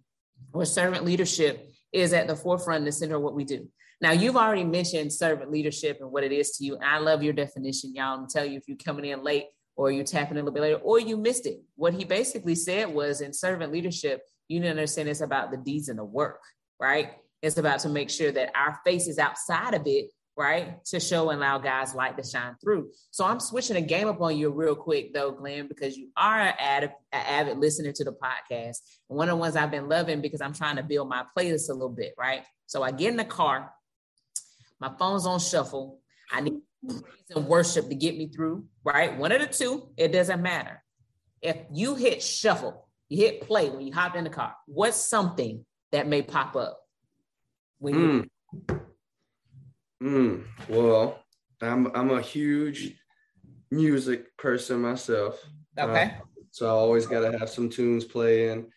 where servant leadership is at the forefront and the center of what we do. Now, you've already mentioned servant leadership and what it is to you. I love your definition, y'all. I'm tell you if you're coming in late or you're tapping in a little bit later or you missed it. What he basically said was in servant leadership, you need to understand it's about the deeds and the work, right? It's about to make sure that our face is outside of it right? To show and allow God's light to shine through. So I'm switching the game up on you real quick though, Glen, because you are an avid, an avid listener to the podcast. And one of the ones I've been loving because I'm trying to build my playlist a little bit, right? So I get in the car, my phone's on shuffle. I need praise and worship to get me through, right? One of the two, it doesn't matter. If you hit shuffle, you hit play when you hop in the car, what's something that may pop up when you hmm. Mm. Well, I'm I'm a huge music person myself. okay? Uh, so I always got to have some tunes playing.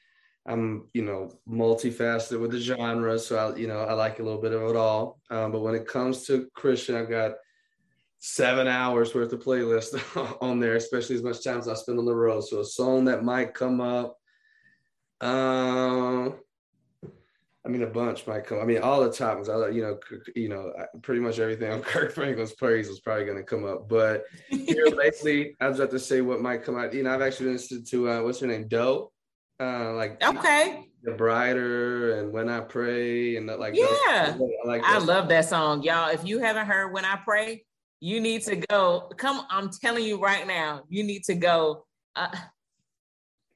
I'm, you know, multifaceted with the genre, so I, you know, I like a little bit of it all. Um, but when it comes to Christian, I've got seven hours worth of playlist <laughs> on there, especially as much time as I spend on the road. So a song that might come up. Um, I mean, a bunch might come. I mean, all the topics. I, you know, you know, pretty much everything on <laughs> Kirk Franklin's praise is probably going to come up. But here <laughs> lately, I was about to say what might come out. You know, I've actually been listening to uh, what's her name, Doe, uh, like Okay. the Brighter and When I Pray and that, like Yeah. those- I like. I love that song, y'all. If you haven't heard When I Pray, you need to go. Come, I'm telling you right now, you need to go. Uh,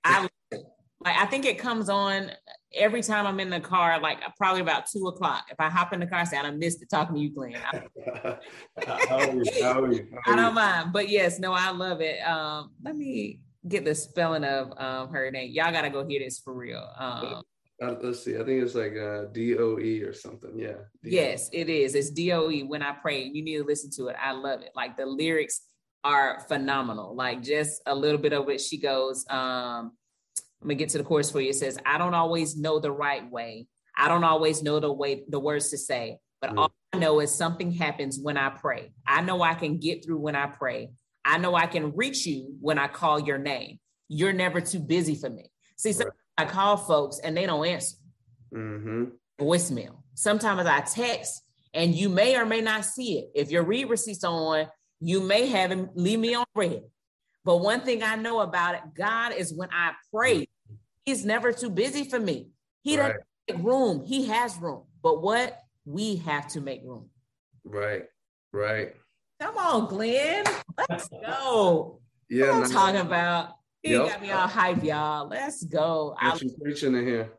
I <laughs> like. I think it comes on every time I'm in the car, like probably about two o'clock. If I hop in the car, I say I missed it talking to you, Glen. <laughs> I, How are you? How are you? <laughs> How I don't you? mind, but yes, no, I love it. Um, let me get the spelling of um her name. Y'all gotta go hear this for real. Um, Uh, let's see. I think it's like uh, D O E or something. Yeah. D-O-E. Yes, it is. It's DOE when I pray. You need to listen to it. I love it. Like the lyrics are phenomenal. Like just a little bit of it. She goes, um, let me get to the chorus for you. It says, I don't always know the right way. I don't always know the way the words to say, but Mm. all I know is something happens when I pray. I know I can get through when I pray. I know I can reach you when I call your name. You're never too busy for me. See, sometimes I call folks and they don't answer Mm-hmm. voicemail. Sometimes I text and you may or may not see it. If your read receipts on, you may have him leave me on red. But one thing I know about it, God is when I pray, He's never too busy for me. He Right. doesn't make room. He has room. But what? We have to make room. Right. Right. Come on, Glen. Let's go. Yeah. what I'm no, talking about. He Yep. got me all hype, y'all. Let's go. I Got you preaching in here.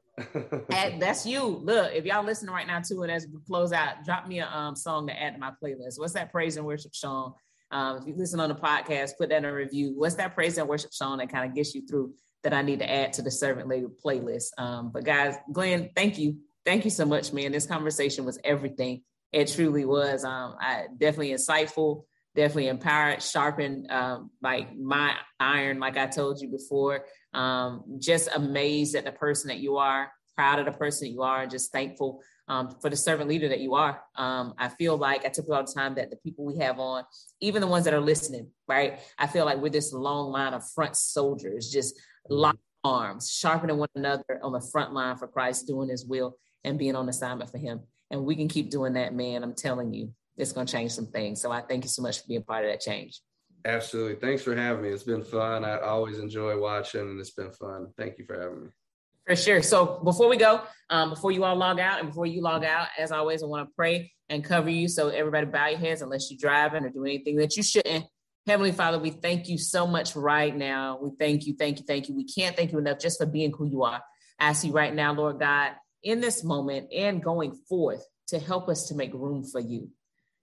Add- <laughs> that's you. Look, if y'all listening right now too, and as we close out, drop me a um, song to add to my playlist. What's that praise and worship song? Um, if you listen on the podcast, put that in a review. What's that praise and worship song that kind of gets you through that I need to add to the servant lady playlist? Um, but guys, Glen, thank you, thank you so much, man. This conversation was everything. It truly was. Um, I definitely insightful, definitely empowered, sharpened, um, like my iron, like I told you before um, just amazed at the person that you are, proud of the person that you are, and just thankful um, for the servant leader that you are. Um, I feel like I took all the time that the people we have on, even the ones that are listening, right? I feel like we're this long line of front soldiers, just locked arms, sharpening one another on the front line for Christ, doing his will and being on assignment for him. And we can keep doing that, man. I'm telling you, it's going to change some things. So I thank you so much for being part of that change. Absolutely. Thanks for having me. It's been fun. I always enjoy watching, and it's been fun. Thank you for having me. For sure. So before we go, um, before you all log out, and before you log out, as always, I want to pray and cover you. So everybody bow your heads unless you're driving or do anything that you shouldn't. Heavenly Father, we thank you so much right now. We thank you, thank you, thank you. We can't thank you enough just for being who you are. I ask you right now, Lord God, in this moment and going forth to help us to make room for you.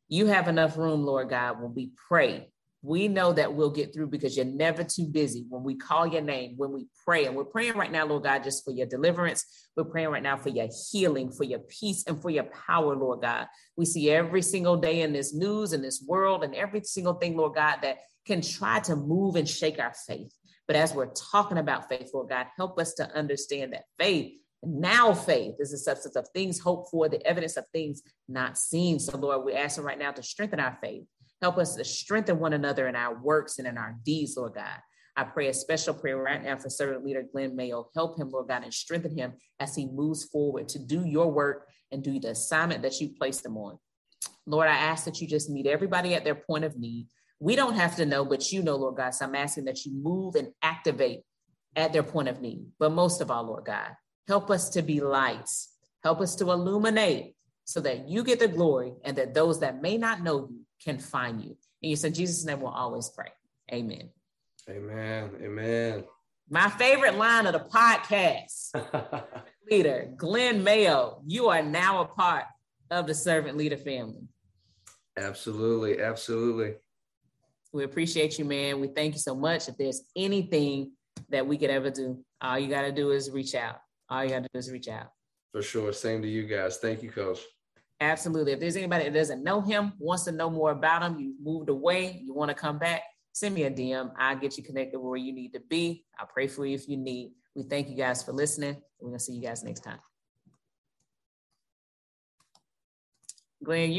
You have enough room, Lord God, when we pray. We know that we'll get through because you're never too busy when we call your name, when we pray. And we're praying right now, Lord God, just for your deliverance. We're praying right now for your healing, for your peace, and for your power, Lord God. We see every single day in this news, in this world, and every single thing, Lord God, that can try to move and shake our faith. But as we're talking about faith, Lord God, help us to understand that faith, now faith, is the substance of things hoped for, the evidence of things not seen. So, Lord, we're asking right now to strengthen our faith. Help us to strengthen one another in our works and in our deeds, Lord God. I pray a special prayer right now for servant leader Glen Mayo. Help him, Lord God, and strengthen him as he moves forward to do your work and do the assignment that you placed him on. Lord, I ask that you just meet everybody at their point of need. We don't have to know, but you know, Lord God. So I'm asking that you move and activate at their point of need. But most of all, Lord God, help us to be lights. Help us to illuminate so that you get the glory and that those that may not know you can find you. And you said, Jesus' name will always pray. Amen. Amen. Amen. My favorite line of the podcast <laughs> leader, Glen Mayo, you are now a part of the servant leader family. Absolutely. Absolutely. We appreciate you, man. We thank you so much. If there's anything that we could ever do, all you got to do is reach out. All you got to do is reach out. For sure. Same to you guys. Thank you, Coach. Absolutely. If there's anybody that doesn't know him, wants to know more about him, you moved away, you want to come back, send me a DM. I'll get you connected where you need to be. I'll pray for you if you need. We thank you guys for listening. We're going to see you guys next time. Glen, you